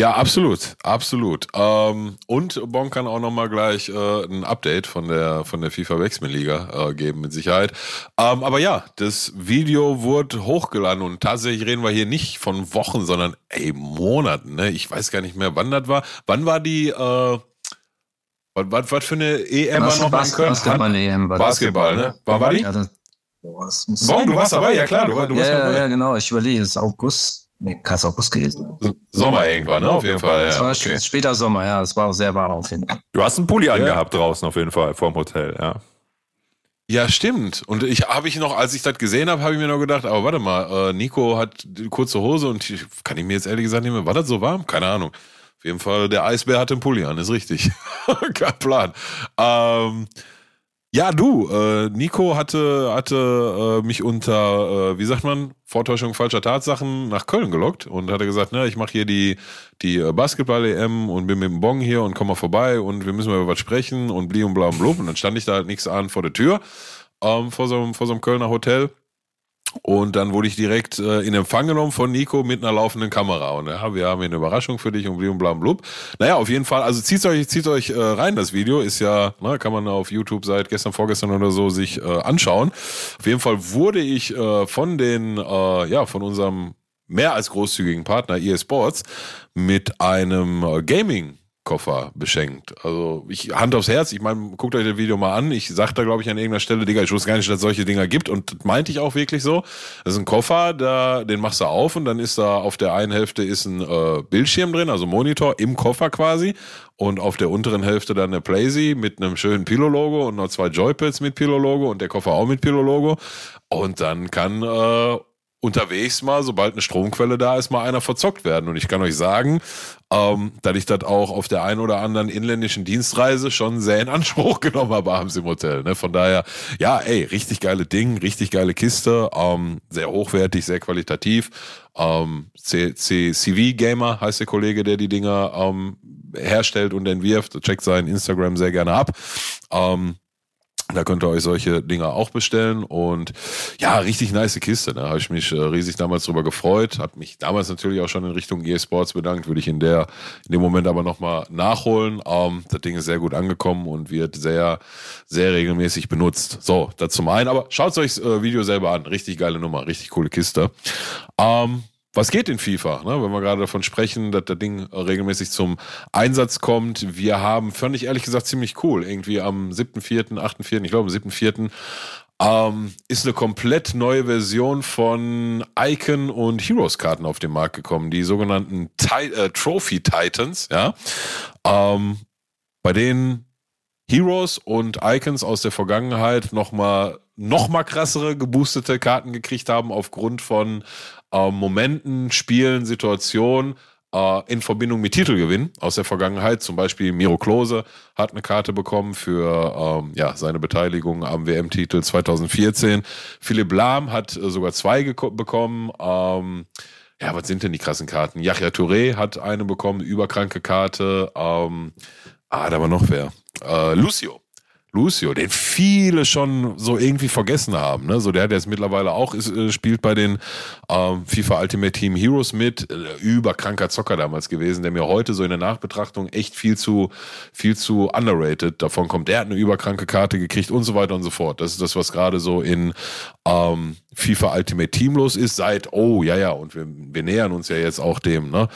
Ja, absolut, absolut. Ähm, und Bon kann auch nochmal gleich äh, ein Update von der von der FIFA Wexman Liga äh, geben, mit Sicherheit. Ähm, aber ja, das Video wurde hochgeladen und tatsächlich reden wir hier nicht von Wochen, sondern ey, Monaten. Ne? Ich weiß gar nicht mehr, wann das war. Wann war die, äh, was, was, was für eine EM war noch Bas Basketball EM war Basketball, ne? War, war die? Ja, das, boah, das bon, du warst dabei, ja klar, du, du ja, warst dabei. Ja, genau, ich überlege, es ist August. Nee, August gewesen Sommer irgendwann, ne? Auf jeden Fall. Ja. Es war okay. später Sommer, ja. Es war auch sehr warm auf jeden Fall. Du hast einen Pulli ja. angehabt draußen auf jeden Fall, vorm Hotel, ja. Ja, stimmt. Und ich habe ich noch, als ich das gesehen habe, habe ich mir noch gedacht, aber warte mal, äh, Nico hat kurze Hose und ich, kann ich mir jetzt ehrlich gesagt nicht mehr, war das so warm? Keine Ahnung. Auf jeden Fall, der Eisbär hat den Pulli an, ist richtig. Kein Plan. Ähm, ja, du, äh, Nico hatte, hatte äh, mich unter, äh, wie sagt man, Vortäuschung falscher Tatsachen nach Köln gelockt und hatte gesagt, ne, ich mache hier die, die äh, Basketball-EM und bin mit dem Bon hier und komm mal vorbei und wir müssen mal über was sprechen und bli und bla und blub. Und dann stand ich da halt nichts an vor der Tür, ähm, vor, so, vor so einem Kölner Hotel und dann wurde ich direkt äh, in Empfang genommen von Nico mit einer laufenden Kamera. Und ja, wir haben hier eine Überraschung für dich und bla bla blub. Naja, auf jeden Fall, also zieht euch, zieht euch äh, rein, das Video. Ist ja, na, kann man auf YouTube seit gestern, vorgestern oder so sich äh, anschauen. Auf jeden Fall wurde ich äh, von den, äh, ja, von unserem mehr als großzügigen Partner EA Sports mit einem äh, Gaming Koffer beschenkt. Also ich Hand aufs Herz, ich meine, guckt euch das Video mal an. Ich sag da, glaube ich, an irgendeiner Stelle, Digga, ich wusste gar nicht, dass es solche Dinger gibt. Und das meinte ich auch wirklich so. Das ist ein Koffer, da, den machst du auf und dann ist da auf der einen Hälfte ist ein äh, Bildschirm drin, also Monitor im Koffer quasi. Und auf der unteren Hälfte dann eine Playsee mit einem schönen Pilo-Logo und noch zwei Joypads mit Pilo-Logo und der Koffer auch mit Pilo-Logo. Und dann kann äh, unterwegs mal, sobald eine Stromquelle da ist, mal einer verzockt werden. Und ich kann euch sagen, ähm, dass ich das auch auf der einen oder anderen inländischen Dienstreise schon sehr in Anspruch genommen habe abends im Hotel. Ne? Von daher, ja, ey, richtig geile Ding, richtig geile Kiste, ähm, sehr hochwertig, sehr qualitativ. Ähm, CV Gamer heißt der Kollege, der die Dinger ähm, herstellt und entwirft. Checkt sein Instagram sehr gerne ab. Ähm, da könnt ihr euch solche Dinger auch bestellen. Und ja, richtig nice Kiste. Da habe ich mich äh, riesig damals drüber gefreut. Hat mich damals natürlich auch schon in Richtung E-Sports bedankt. Würde ich in der in dem Moment aber nochmal nachholen. Ähm, das Ding ist sehr gut angekommen und wird sehr, sehr regelmäßig benutzt. So, das zum einen. Aber schaut euch das äh, Video selber an. Richtig geile Nummer, richtig coole Kiste. Ähm, was geht in FIFA, ne? wenn wir gerade davon sprechen, dass das Ding regelmäßig zum Einsatz kommt. Wir haben, fand ich ehrlich gesagt ziemlich cool, irgendwie am 7.4., 8.4., ich glaube am 7.4., ähm, ist eine komplett neue Version von Icon und Heroes-Karten auf den Markt gekommen, die sogenannten Ti äh, Trophy Titans, ja. Ähm, bei denen Heroes und Icons aus der Vergangenheit nochmal noch mal krassere geboostete Karten gekriegt haben aufgrund von äh, Momenten, Spielen, Situationen äh, in Verbindung mit Titelgewinn aus der Vergangenheit. Zum Beispiel Miro Klose hat eine Karte bekommen für ähm, ja, seine Beteiligung am WM-Titel 2014. Philipp Lahm hat äh, sogar zwei bekommen. Ähm, ja, was sind denn die krassen Karten? Yahya Touré hat eine bekommen, überkranke Karte. Ähm, ah, da war noch wer. Äh, Lucio Lucio, den viele schon so irgendwie vergessen haben. Ne? So der hat jetzt mittlerweile auch ist, äh, spielt bei den ähm, FIFA Ultimate Team Heroes mit. Äh, überkranker Zocker damals gewesen, der mir heute so in der Nachbetrachtung echt viel zu viel zu underrated davon kommt. Der hat eine überkranke Karte gekriegt und so weiter und so fort. Das ist das, was gerade so in ähm, FIFA Ultimate Team los ist. Seit oh ja ja und wir, wir nähern uns ja jetzt auch dem. Ne?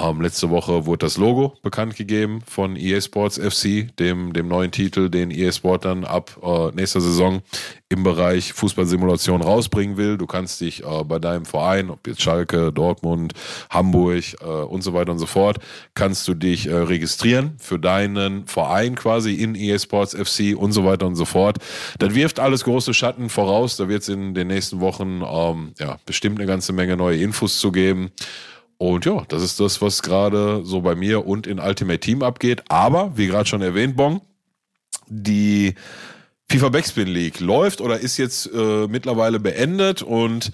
Ähm, letzte Woche wurde das Logo bekannt gegeben von EA Sports FC, dem, dem neuen Titel, den EA Sport dann ab äh, nächster Saison im Bereich Fußballsimulation rausbringen will. Du kannst dich äh, bei deinem Verein, ob jetzt Schalke, Dortmund, Hamburg äh, und so weiter und so fort, kannst du dich äh, registrieren für deinen Verein quasi in EA Sports FC und so weiter und so fort. Das wirft alles große Schatten voraus. Da wird es in den nächsten Wochen ähm, ja, bestimmt eine ganze Menge neue Infos zu geben. Und ja, das ist das, was gerade so bei mir und in Ultimate Team abgeht. Aber, wie gerade schon erwähnt, Bon, die FIFA Backspin League läuft oder ist jetzt äh, mittlerweile beendet und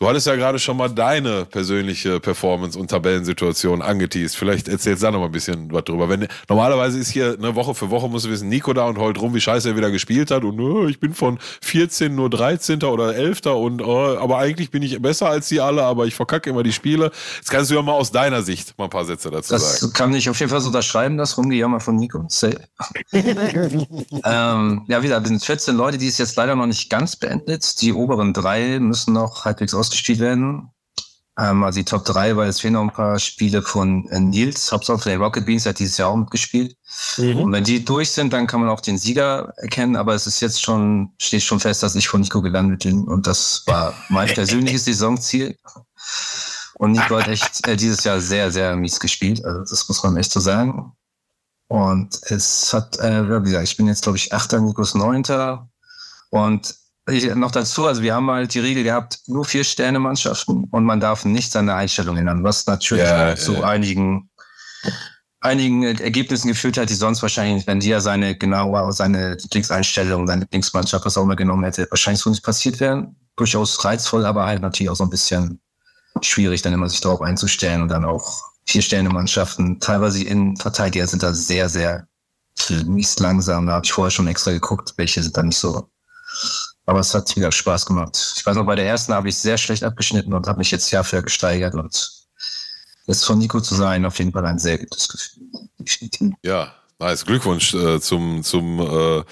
Du hattest ja gerade schon mal deine persönliche Performance und Tabellensituation angeteased. Vielleicht erzählst du da noch mal ein bisschen was drüber. Wenn, normalerweise ist hier eine Woche für Woche, musst du wissen, Nico da und heult rum, wie scheiße er wieder gespielt hat. Und uh, ich bin von 14 nur 13. oder 11. Und uh, aber eigentlich bin ich besser als die alle, aber ich verkacke immer die Spiele. Jetzt kannst du ja mal aus deiner Sicht mal ein paar Sätze dazu das sagen. Das kann ich auf jeden Fall so unterschreiben, das Rumgejammer von Nico. ähm, ja, wieder, wir sind 14 Leute, die ist jetzt leider noch nicht ganz beendet. Die oberen drei müssen noch halbwegs aus ausgespielt werden. Ähm, also die Top 3, weil es fehlen noch ein paar Spiele von äh, Nils, Hauptsache von den Rocket Beans, hat dieses Jahr auch mitgespielt. Mhm. Und wenn die durch sind, dann kann man auch den Sieger erkennen, aber es ist jetzt schon, steht schon fest, dass ich von Nico gelandet bin und das war mein persönliches Saisonziel. Und Nico hat echt äh, dieses Jahr sehr, sehr mies gespielt, also das muss man echt so sagen. Und es hat, äh, wie gesagt, ich bin jetzt, glaube ich, Achter, Nikos Neunter. Und noch dazu, also wir haben halt die Regel gehabt, nur vier Sterne-Mannschaften und man darf nicht seine Einstellung ändern, was natürlich ja, zu ja. einigen, einigen Ergebnissen geführt hat, die sonst wahrscheinlich, wenn die ja seine genaue, seine Lieblingseinstellung, seine Lieblingsmannschaft, was auch immer genommen hätte, wahrscheinlich so nicht passiert wären. Durchaus reizvoll, aber halt natürlich auch so ein bisschen schwierig, dann immer sich darauf einzustellen und dann auch vier Sterne-Mannschaften, teilweise in Verteidiger sind da sehr, sehr mies langsam. Da habe ich vorher schon extra geguckt, welche sind da nicht so aber es hat wieder Spaß gemacht. Ich weiß noch, bei der ersten habe ich sehr schlecht abgeschnitten und habe mich jetzt Jahr für gesteigert. Und das von Nico zu sein, auf jeden Fall ein sehr gutes Gefühl. Ja, nice. Glückwunsch äh, zum, zum, äh,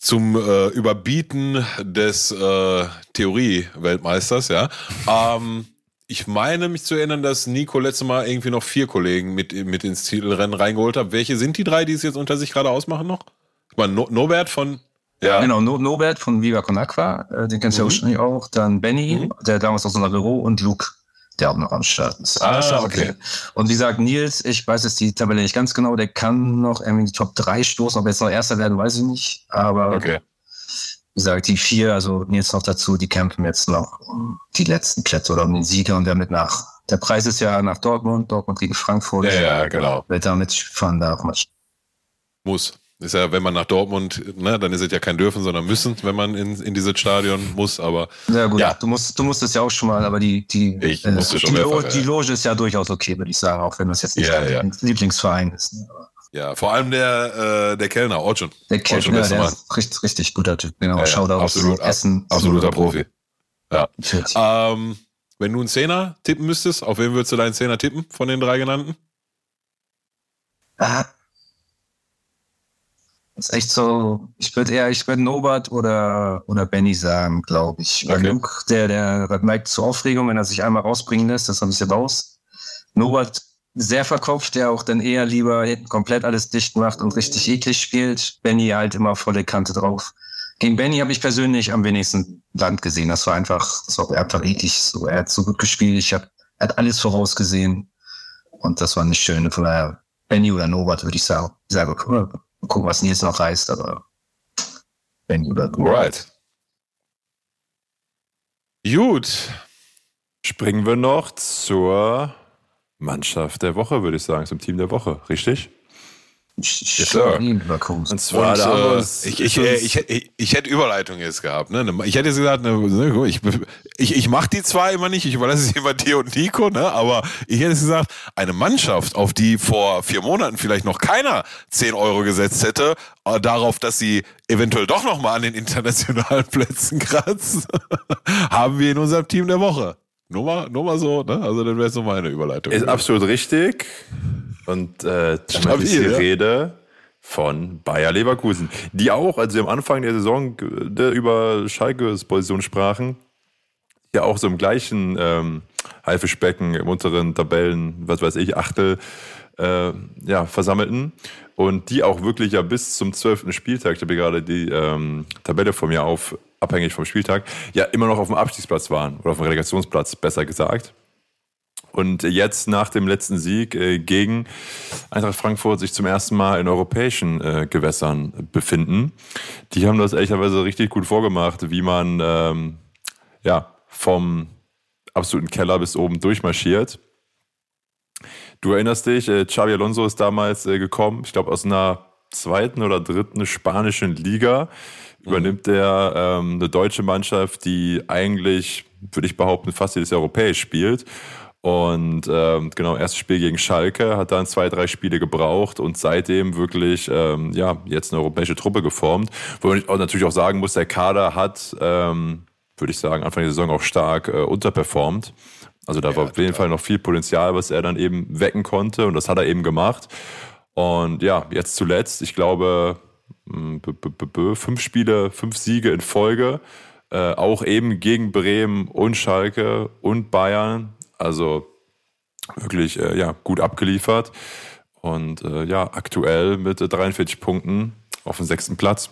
zum äh, Überbieten des äh, Theorie-Weltmeisters, ja. Ähm, ich meine mich zu erinnern, dass Nico letztes Mal irgendwie noch vier Kollegen mit, mit ins Titelrennen reingeholt hat. Welche sind die drei, die es jetzt unter sich gerade ausmachen noch? Ich meine, no Norbert von ja. Genau, no Norbert von Viva Con Aqua, äh, den kennst du mhm. ja wahrscheinlich auch. Dann Benny, mhm. der damals aus unserer Büro und Luke, der auch noch am Start ist. Ah, okay. okay. Und wie gesagt, Nils, ich weiß jetzt die Tabelle nicht ganz genau, der kann noch irgendwie die Top 3 stoßen, ob er jetzt noch Erster werden, weiß ich nicht. Aber okay. wie gesagt, die vier, also jetzt noch dazu, die kämpfen jetzt noch um die letzten Plätze oder um den Sieger und damit nach. Der Preis ist ja nach Dortmund, Dortmund gegen Frankfurt. Ja, ja, genau. Wer damit fahren darf, muss. Ist ja, wenn man nach Dortmund, ne, dann ist es ja kein dürfen, sondern müssen, wenn man in, in dieses Stadion muss, aber. Ja, gut, ja. du musst, du musst es ja auch schon mal, aber die, die, ich äh, musste schon die, mehrfach, Loge, die Loge ist ja durchaus okay, würde ich sagen, auch wenn das jetzt nicht Ja, dein ja. Lieblingsverein ist. Ne? ja, vor allem der, äh, der Kellner, Orchun. Der Kellner, bester der ist richtig, richtig guter Typ, genau. Ja, ja, Shoutout absolut, Essen. Absoluter Profi. Ja. Ähm, wenn du einen Zehner tippen müsstest, auf wen würdest du deinen Zehner tippen von den drei genannten? Ah. Ist echt so, ich würde eher, ich würde Nobert oder, oder Benny sagen, glaube ich. Weil Okay. Luke, der, der neigt zur Aufregung, wenn er sich einmal rausbringen lässt, das ist ein bisschen raus. Nobert sehr verkopft, der auch dann eher lieber hinten komplett alles dicht macht und richtig eklig spielt. Benny halt immer volle Kante drauf. Gegen Benny habe ich persönlich am wenigsten Land gesehen. Das war einfach, das war einfach eklig. So, er hat so gut gespielt. Ich hab, er hat alles vorausgesehen. Und das war nicht schön. Von daher, Benny oder Norbert würde ich sagen. Ich sage, guck mal, gucken, was Nils noch reißt, aber Benny oder Norbert. Right. Gut. Springen wir noch zur Mannschaft der Woche, würde ich sagen, zum Team der Woche, richtig? Yes, sir. Und Und, zwar wir äh, ich, ich, äh, ich, ich, ich hätte Überleitung jetzt gehabt. Ne? Ich hätte jetzt gesagt, ne, ne, ich, ich, ich mache die zwar immer nicht, ich überlasse es immer dir und Nico, ne? aber ich hätte jetzt gesagt, eine Mannschaft, auf die vor vier Monaten vielleicht noch keiner 10 Euro gesetzt hätte, äh, darauf, dass sie eventuell doch nochmal an den internationalen Plätzen kratzt, haben wir in unserem Team der Woche. Nur mal, nur mal so, ne? also dann wäre es so meine Überleitung. Ist absolut richtig. Und äh, Stabil, ist die ja. Rede von Bayer Leverkusen, die auch, als wir am Anfang der Saison äh, über Schalkes Position sprachen, ja auch so im gleichen ähm, Haifischbecken im unteren Tabellen, was weiß ich, Achtel, äh, ja, versammelten. Und die auch wirklich ja bis zum zwölften Spieltag, ich habe gerade die ähm, Tabelle vor mir auf, abhängig vom Spieltag, ja immer noch auf dem Abstiegsplatz waren oder auf dem Relegationsplatz, besser gesagt. Und jetzt nach dem letzten Sieg äh, gegen Eintracht Frankfurt sich zum ersten Mal in europäischen äh, Gewässern befinden. Die haben das ehrlicherweise richtig gut vorgemacht, wie man ähm, ja, vom absoluten Keller bis oben durchmarschiert. Du erinnerst dich, äh, Xabi Alonso ist damals äh, gekommen, ich glaube aus einer zweiten oder dritten spanischen Liga. Übernimmt er ähm, eine deutsche Mannschaft, die eigentlich, würde ich behaupten, fast jedes Jahr europäisch spielt. Und ähm, genau, erstes Spiel gegen Schalke, hat dann zwei, drei Spiele gebraucht und seitdem wirklich, ähm, ja, jetzt eine europäische Truppe geformt. Wo man auch natürlich auch sagen muss, der Kader hat, ähm, würde ich sagen, Anfang der Saison auch stark äh, unterperformt. Also da war auf jeden Fall noch viel Potenzial, was er dann eben wecken konnte und das hat er eben gemacht. Und ja, jetzt zuletzt, ich glaube, mh, b- b- b- b- fünf Spiele, fünf Siege in Folge, äh, auch eben gegen Bremen und Schalke und Bayern. Also wirklich äh, ja, gut abgeliefert. Und äh, ja, aktuell mit äh, 43 Punkten auf dem sechsten Platz.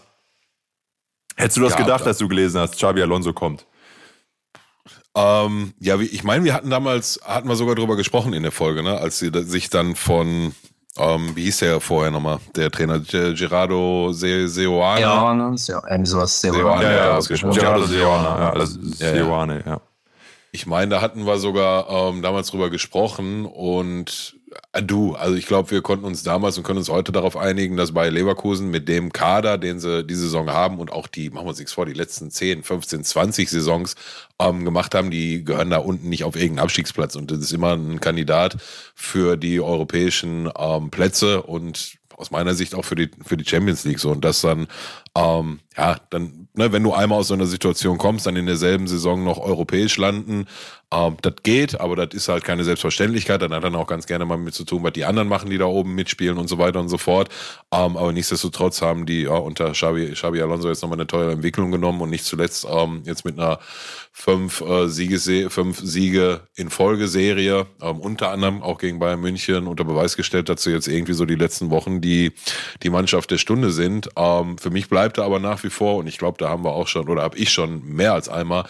Hättest du das Ja, gedacht, da- als du gelesen hast, Xabi Alonso kommt? Ähm, ja, wie, ich meine, wir hatten damals, hatten wir sogar drüber gesprochen in der Folge, ne, als sie sich dann von, ähm, wie hieß der vorher nochmal, der Trainer, Ge- Gerardo Se Seoane. Ja, ne, ja irgendwie sowas Seoane, ja, ja, ausgesprochen. Gerardo Ja, Seoane, ja, ja, also ja. Seoane, ja. Ich meine, da hatten wir sogar ähm, damals drüber gesprochen und äh, du, also ich glaube, wir konnten uns damals und können uns heute darauf einigen, dass bei Leverkusen mit dem Kader, den sie die Saison haben und auch die, machen wir uns nichts vor, die letzten 10, 15, 20 Saisons ähm, gemacht haben, die gehören da unten nicht auf irgendeinen Abstiegsplatz und das ist immer ein Kandidat für die europäischen ähm, Plätze und aus meiner Sicht auch für die, für die Champions League so. Und das dann, ähm, ja, dann, ne, wenn du einmal aus so einer Situation kommst, dann in derselben Saison noch europäisch landen, ähm, das geht, aber das ist halt keine Selbstverständlichkeit. Dann hat dann auch ganz gerne mal mit zu tun, was die anderen machen, die da oben mitspielen und so weiter und so fort. Ähm, aber nichtsdestotrotz haben die ja, unter Xabi, Xabi Alonso jetzt nochmal eine teure Entwicklung genommen und nicht zuletzt ähm, jetzt mit einer fünf, äh, Siege, fünf Siege in Folgeserie, ähm, unter anderem auch gegen Bayern München unter Beweis gestellt, dass sie jetzt irgendwie so die letzten Wochen die, die Mannschaft der Stunde sind. Ähm, für mich bleibt er aber nach wie vor, und ich glaube, da haben wir auch schon, oder habe ich schon mehr als einmal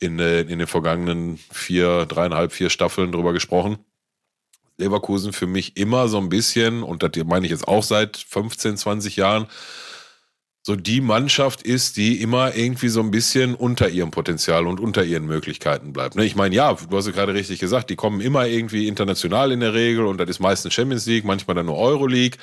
in, äh, in den vergangenen vier, dreieinhalb, vier Staffeln drüber gesprochen. Leverkusen für mich immer so ein bisschen, und das meine ich jetzt auch seit 15, 20 Jahren, so die Mannschaft ist, die immer irgendwie so ein bisschen unter ihrem Potenzial und unter ihren Möglichkeiten bleibt. Ne? Ich meine, ja, du hast ja gerade richtig gesagt, die kommen immer irgendwie international in der Regel und das ist meistens Champions League, manchmal dann nur Euroleague.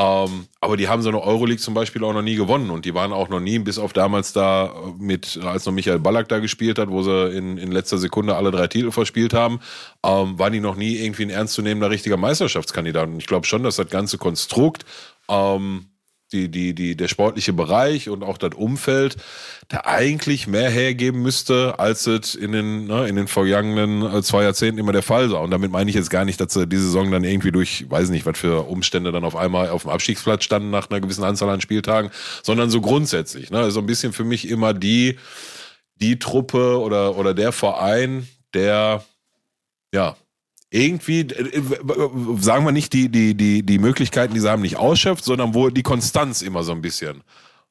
Ähm, aber die haben so eine Euroleague zum Beispiel auch noch nie gewonnen und die waren auch noch nie, bis auf damals da mit, als noch Michael Ballack da gespielt hat, wo sie in, in letzter Sekunde alle drei Titel verspielt haben, ähm, waren die noch nie irgendwie ein ernstzunehmender richtiger Meisterschaftskandidat. Und ich glaube schon, dass das ganze Konstrukt ähm, die, die, die, der sportliche Bereich und auch das Umfeld da eigentlich mehr hergeben müsste, als es in den, ne, in den vergangenen äh, zwei Jahrzehnten immer der Fall war. Und damit meine ich jetzt gar nicht, dass sie diese Saison dann irgendwie durch, weiß nicht, was für Umstände dann auf einmal auf dem Abstiegsplatz standen nach einer gewissen Anzahl an Spieltagen, sondern so grundsätzlich. Ne? So ein bisschen für mich immer die, die Truppe oder, oder der Verein, der ja, irgendwie, äh, sagen wir nicht, die, die, die, die Möglichkeiten, die sie haben, nicht ausschöpft, sondern wo die Konstanz immer so ein bisschen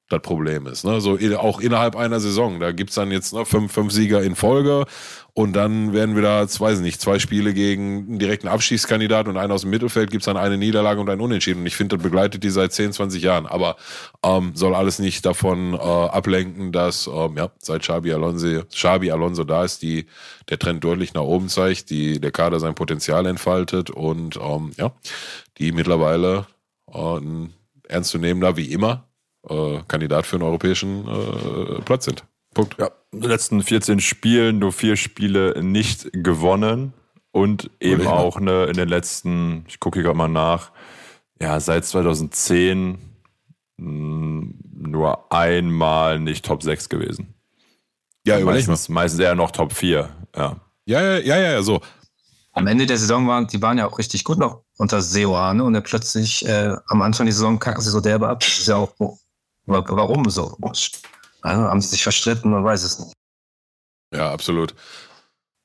das Problem ist. Ne? So auch innerhalb einer Saison. Da gibt's dann jetzt ne, fünf, fünf Sieger in Folge und dann werden wir da, weiß nicht, zwei Spiele gegen einen direkten Abschiedskandidat und einen aus dem Mittelfeld gibt's dann eine Niederlage und ein Unentschieden. Und ich finde, das begleitet die seit 10, 20 Jahren. Aber ähm, soll alles nicht davon äh, ablenken, dass ähm, ja, seit Xabi Alonso, Xabi Alonso da ist, die der Trend deutlich nach oben zeigt, die der Kader sein Potenzial entfaltet und ähm, ja, die mittlerweile äh, ein ernstzunehmender, wie immer, äh, Kandidat für einen europäischen äh, Platz sind. Punkt. Ja, in den letzten 14 Spielen nur vier Spiele nicht gewonnen und eben auch ne, in den letzten, ich gucke hier gerade mal nach, ja, seit 2010 mh, hm, nur einmal nicht Top 6 gewesen. Ja, meistens, meistens eher noch Top 4. Ja. Ja, ja, ja, ja, so. Am Ende der Saison waren die waren ja auch richtig gut noch unter Seoane und dann plötzlich äh, am Anfang der Saison kacken sie so derbe ab. Das ist ja auch Warum so? Also, haben sie sich verstritten? Man weiß es nicht. Ja, absolut.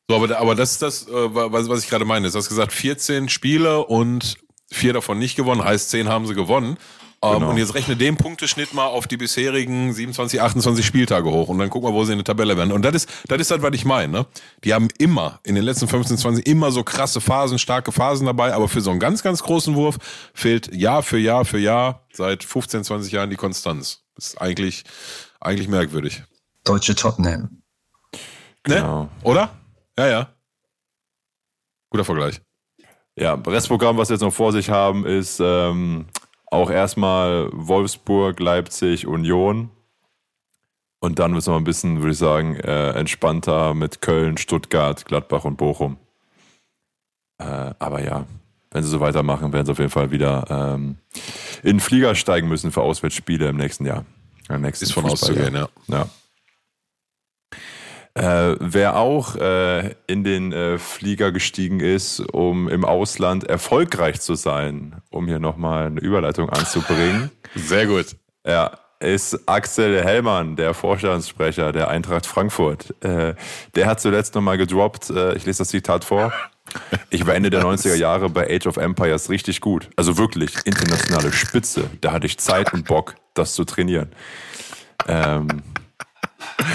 So, aber, aber das ist das, äh, was, was ich gerade meine. Du hast gesagt, 14 Spiele und vier davon nicht gewonnen, heißt 10 haben sie gewonnen. Ähm, genau. Und jetzt rechne den Punkteschnitt mal auf die bisherigen 27, 28 Spieltage hoch und dann guck mal, wo sie in der Tabelle werden. Und das ist, das ist halt, was ich meine. Ne? Die haben immer in den letzten 15, 20 immer so krasse Phasen, starke Phasen dabei, aber für so einen ganz, ganz großen Wurf fehlt Jahr für Jahr für Jahr seit 15, 20 Jahren die Konstanz. Das ist eigentlich, eigentlich merkwürdig. Deutsche Tottenham. Ne? Genau. Oder? Ja, ja. Guter Vergleich. Ja, Restprogramm, was wir jetzt noch vor sich haben, ist ähm, auch erstmal Wolfsburg, Leipzig, Union. Und dann wird es noch ein bisschen, würde ich sagen, äh, entspannter mit Köln, Stuttgart, Gladbach und Bochum. Äh, aber ja, wenn sie so weitermachen, werden sie auf jeden Fall wieder ähm, in den Flieger steigen müssen für Auswärtsspiele im nächsten Jahr. Im nächsten Ist von auszugehen, ja. ja. Äh, wer auch äh, in den äh, Flieger gestiegen ist, um im Ausland erfolgreich zu sein, um hier nochmal eine Überleitung anzubringen. Sehr gut. Ja, ist Axel Hellmann, der Vorstandssprecher der Eintracht Frankfurt. Äh, der hat zuletzt nochmal gedroppt, äh, ich lese das Zitat vor. Ich war Ende der 90er Jahre bei Age of Empires richtig gut. Also wirklich internationale Spitze. Da hatte ich Zeit und Bock, das zu trainieren. Ähm,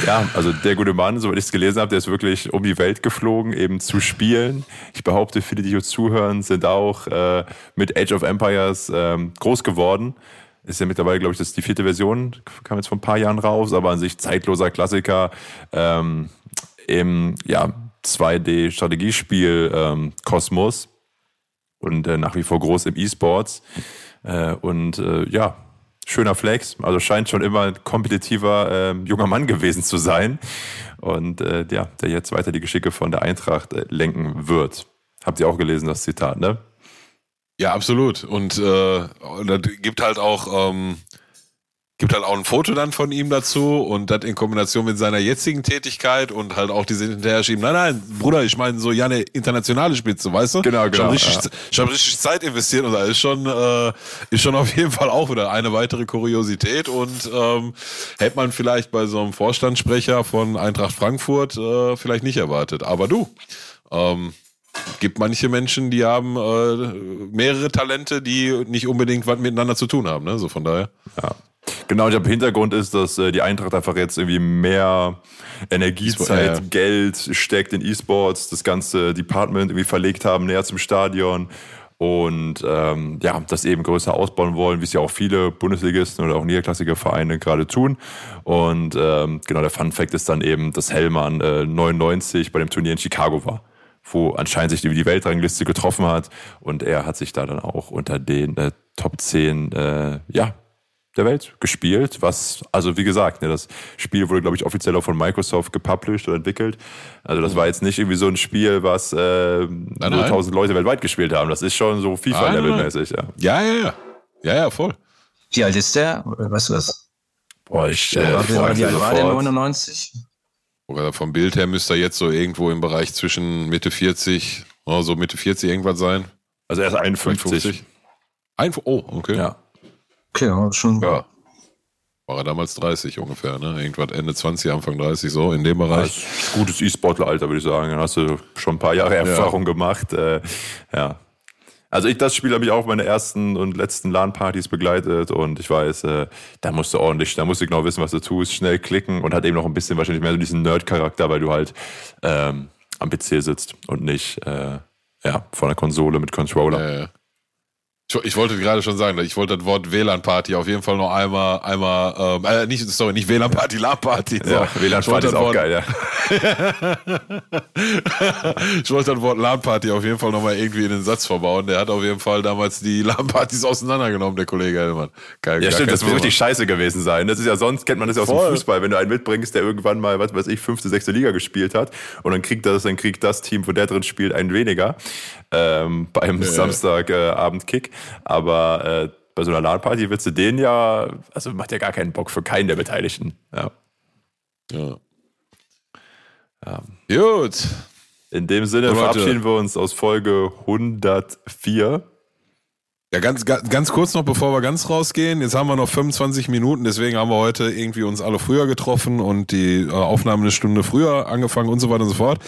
ja, also der gute Mann, soweit ich es gelesen habe, der ist wirklich um die Welt geflogen, eben zu spielen. Ich behaupte, viele, die hier zuhören, sind auch äh, mit Age of Empires ähm, groß geworden. Ist ja mittlerweile, glaube ich, das die vierte Version, kam jetzt vor ein paar Jahren raus, aber an sich zeitloser Klassiker. Ähm, Im ja, 2D-Strategiespiel ähm, und äh, nach wie vor groß im E-Sports. Äh, und äh, ja, schöner Flex. Also scheint schon immer ein kompetitiver äh, junger Mann gewesen zu sein. Und äh, ja, der jetzt weiter die Geschicke von der Eintracht äh, lenken wird. Habt ihr auch gelesen, das Zitat, ne? Ja, absolut. Und äh, das gibt halt auch ähm, gibt halt auch ein Foto dann von ihm dazu und das in Kombination mit seiner jetzigen Tätigkeit und halt auch diese hinterher schieben. Nein, nein, Bruder, ich meine so ja eine internationale Spitze, weißt du? Genau, genau. Ich habe richtig, ja. ich hab richtig Zeit investiert und da ist schon, äh, ist schon auf jeden Fall auch wieder eine weitere Kuriosität und ähm, hätte man vielleicht bei so einem Vorstandssprecher von Eintracht Frankfurt äh, vielleicht nicht erwartet. Aber du, ähm, gibt manche Menschen, die haben äh, mehrere Talente, die nicht unbedingt was miteinander zu tun haben, ne? So von daher. Ja. Genau, ich glaube, Hintergrund ist, dass äh, die Eintracht einfach jetzt irgendwie mehr Energiezeit, ja. Geld steckt in E-Sports, das ganze Department irgendwie verlegt haben, näher zum Stadion. und ähm, ja, das eben größer ausbauen wollen, wie es ja auch viele Bundesligisten oder auch niederklassige Vereine gerade tun. Und ähm, genau der Fun Fact ist dann eben, dass Hellmann äh, 99 bei dem Turnier in Chicago war wo anscheinend sich die Weltrangliste getroffen hat und er hat sich da dann auch unter den äh, Top 10 äh, ja, der Welt gespielt. Was, also wie gesagt, ne, das Spiel wurde, glaube ich, offiziell auch von Microsoft gepublished oder entwickelt. Also das war jetzt nicht irgendwie so ein Spiel, was äh, nein, nur 1000 Leute weltweit gespielt haben. Das ist schon so FIFA-Level-mäßig, ja. Ja, ja, ja. Ja, ja, voll. Wie alt ist der? Weißt du das? Boah, ich äh, war, wie alt war der 99? Oder vom Bild her müsste er jetzt so irgendwo im Bereich zwischen Mitte 40, oh, so Mitte 40 irgendwas sein. Also er ist 51. Ein, oh, okay. Ja. Okay, ja, schon. Ja. War er damals 30 ungefähr, ne? Irgendwas Ende 20, Anfang 30, so in dem Bereich. Ja, gutes E-Sportler-Alter, würde ich sagen. Dann hast du schon ein paar Jahre Erfahrung ja. gemacht. Äh, ja. Also ich, das Spiel habe ich auch meine ersten und letzten LAN-Partys begleitet und ich weiß, äh, da musst du ordentlich, da musst du genau wissen, was du tust, schnell klicken und hat eben noch ein bisschen wahrscheinlich mehr so diesen Nerd-Charakter, weil du halt ähm, am PC sitzt und nicht äh, ja, vor der Konsole mit Controller. Ja, ja. Ich, wollte gerade schon sagen, ich wollte das Wort WLAN-Party auf jeden Fall noch einmal, einmal, ähm, äh, nicht, sorry, nicht WLAN-Party, LAN-Party. So. Ja, WLAN-Party ist auch Wort, geil, ja. ich wollte das Wort LAN-Party auf jeden Fall nochmal irgendwie in den Satz verbauen. Der hat auf jeden Fall damals die LAN-Partys auseinandergenommen, der Kollege Hellmann. Geil, ja, stimmt, das muss richtig scheiße gewesen sein. Das ist ja, sonst kennt man das ja aus Voll. dem Fußball, wenn du einen mitbringst, der irgendwann mal, was weiß ich, fünfte, sechste Liga gespielt hat und dann kriegt das, dann kriegt das Team, wo der drin spielt, einen weniger ähm, beim ja, Samstagabend-Kick. Äh, Aber äh, bei so einer LAN-Party willst du den ja, also macht ja gar keinen Bock für keinen der Beteiligten. Ja. Ja. ja. Gut. In dem Sinne verabschieden wir uns aus Folge 104. Ja, ganz, ganz kurz noch, bevor wir ganz rausgehen. Jetzt haben wir noch 25 Minuten, deswegen haben wir heute irgendwie uns alle früher getroffen und die äh, Aufnahme eine Stunde früher angefangen und so weiter und so fort.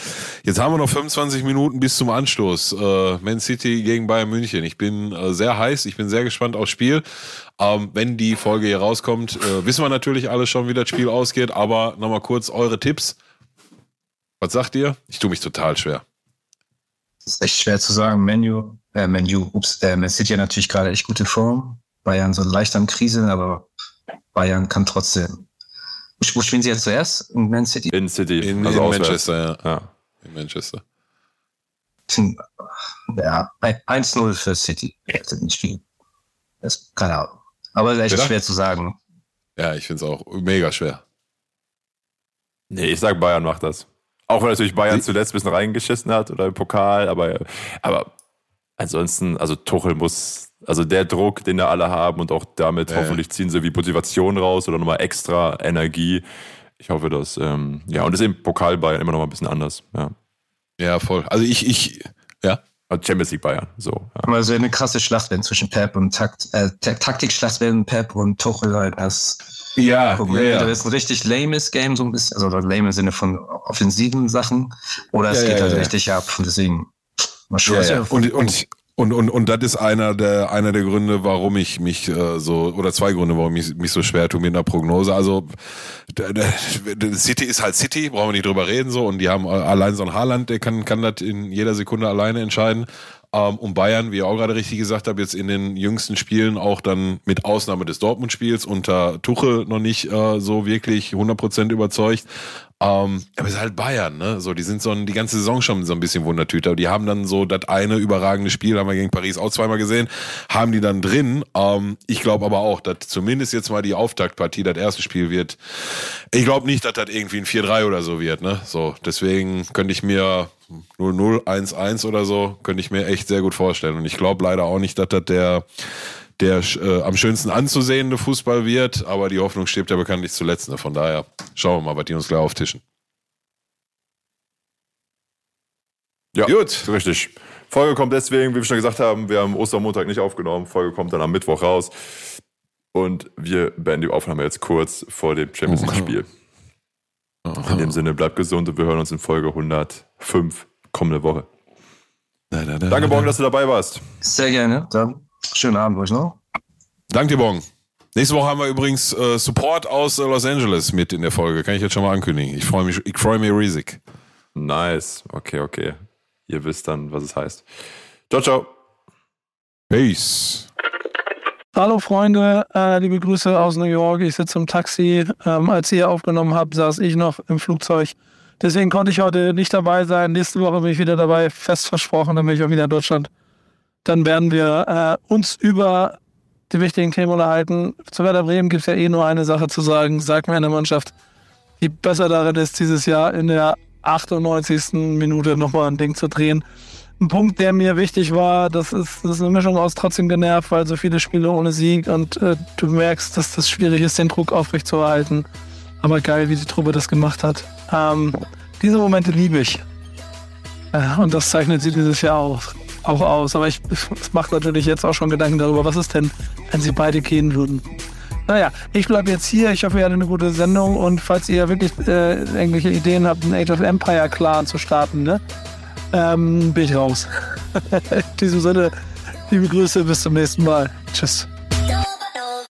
Jetzt haben wir noch 25 Minuten bis zum Anstoß. Äh, Man City gegen Bayern München. Ich bin äh, sehr heiß, ich bin sehr gespannt aufs Spiel. Ähm, wenn die Folge hier rauskommt, äh, wissen wir natürlich alle schon, wie das Spiel ausgeht, aber nochmal kurz eure Tipps. Was sagt ihr? Ich tue mich total schwer. Das ist echt schwer zu sagen. Menu, äh, Menu, ups, äh, Man City ja natürlich gerade echt gute Form. Bayern so leicht am Krise, aber Bayern kann trotzdem. Wo spielen sie jetzt zuerst? In Man City? In City. In, also in Manchester, ja. ja. In Manchester. Ja, 1-0 für City. Das ist keine Ahnung. Aber echt ja? schwer zu sagen. Ja, ich finde es auch mega schwer. Nee, ich sag Bayern macht das. Auch wenn natürlich Bayern zuletzt ein bisschen reingeschissen hat oder im Pokal, aber, aber ansonsten, also Tuchel muss, also der Druck, den da alle haben und auch damit ja, hoffentlich ziehen sie wie Motivation raus oder nochmal extra Energie. Ich hoffe, dass, ähm, ja, und das ist im Pokal Bayern immer noch mal ein bisschen anders, ja. Ja, voll. Also ich, ich, ja. Also Champions League Bayern, so. Ja. Also eine krasse Schlacht werden zwischen Pep und Takt, äh, Taktikschlacht werden Pep und Tuchel halt das ja, Guck, ja, ja. Das ist ein richtig lames Game, so ein bisschen, also lame im Sinne von offensiven Sachen. Oder es ja, geht ja, halt richtig ab. Deswegen, mal schauen. Ja, Und, und, und, und, und das ist einer der, einer der Gründe, warum ich mich äh, so, oder zwei Gründe, warum ich mich so schwer tue mit einer Prognose. Also, City ist halt City, brauchen wir nicht drüber reden, so. Und die haben allein so ein Haarland, der kann, kann das in jeder Sekunde alleine entscheiden. Ähm, und Bayern, wie ihr auch gerade richtig gesagt habt, jetzt in den jüngsten Spielen auch dann mit Ausnahme des Dortmund-Spiels unter Tuchel noch nicht äh, so wirklich 100% überzeugt. Ähm, aber es ist halt Bayern, ne? So, die sind so ein, die ganze Saison schon so ein bisschen Wundertüter. Die haben dann so das eine überragende Spiel, haben wir gegen Paris auch zweimal gesehen, haben die dann drin. Ähm, ich glaube aber auch, dass zumindest jetzt mal die Auftaktpartie, das erste Spiel wird. Ich glaube nicht, dass das irgendwie ein 4-3 oder so wird, ne? So, deswegen könnte ich mir 0-0, 1-1 oder so, könnte ich mir echt sehr gut vorstellen. Und ich glaube leider auch nicht, dass das der der äh, am schönsten anzusehende Fußball wird, aber die Hoffnung stirbt ja bekanntlich zuletzt. Ne? Von daher schauen wir mal, was die uns gleich auftischen. Ja, gut. Richtig. Folge kommt deswegen, wie wir schon gesagt haben, wir haben Ostermontag nicht aufgenommen. Folge kommt dann am Mittwoch raus. Und wir beenden die Aufnahme jetzt kurz vor dem Champions League-Spiel. In dem Sinne, bleibt gesund und wir hören uns in Folge 105 kommende Woche. Da, da, da, Danke, Morgen, dass du dabei warst. Sehr gerne. Dann Schönen Abend euch noch. Danke dir, Bong. Nächste Woche haben wir übrigens äh, Support aus äh, Los Angeles mit in der Folge. Kann ich jetzt schon mal ankündigen. Ich freue mich, ich freue mich riesig. Nice. Okay, okay. Ihr wisst dann, was es heißt. Ciao, ciao. Peace. Hallo Freunde, äh, liebe Grüße aus New York. Ich sitze im Taxi. Ähm, als ihr aufgenommen habt, saß ich noch im Flugzeug. Deswegen konnte ich heute nicht dabei sein. Nächste Woche bin ich wieder dabei, fest versprochen, dann bin ich auch wieder in Deutschland. Dann werden wir äh, uns über die wichtigen Themen unterhalten. Zu Werder Bremen gibt es ja eh nur eine Sache zu sagen. Sag mir eine Mannschaft, die besser darin ist, dieses Jahr in der 98. Minute nochmal ein Ding zu drehen. Ein Punkt, der mir wichtig war, das ist, das ist eine Mischung aus trotzdem genervt, weil so viele Spiele ohne Sieg und äh, du merkst, dass das schwierig ist, den Druck aufrechtzuerhalten. Aber geil, wie die Truppe das gemacht hat. Ähm, diese Momente liebe ich. Äh, und das zeichnet sie dieses Jahr auch, auch aus. Aber ich, es macht natürlich jetzt auch schon Gedanken darüber, was ist denn, wenn sie beide gehen würden. Naja, ich bleibe jetzt hier. Ich hoffe, ihr hattet eine gute Sendung. Und falls ihr wirklich äh, irgendwelche Ideen habt, einen Age of Empire Clan zu starten, ne? ähm, bin ich raus. In diesem Sinne, liebe Grüße, bis zum nächsten Mal. Tschüss.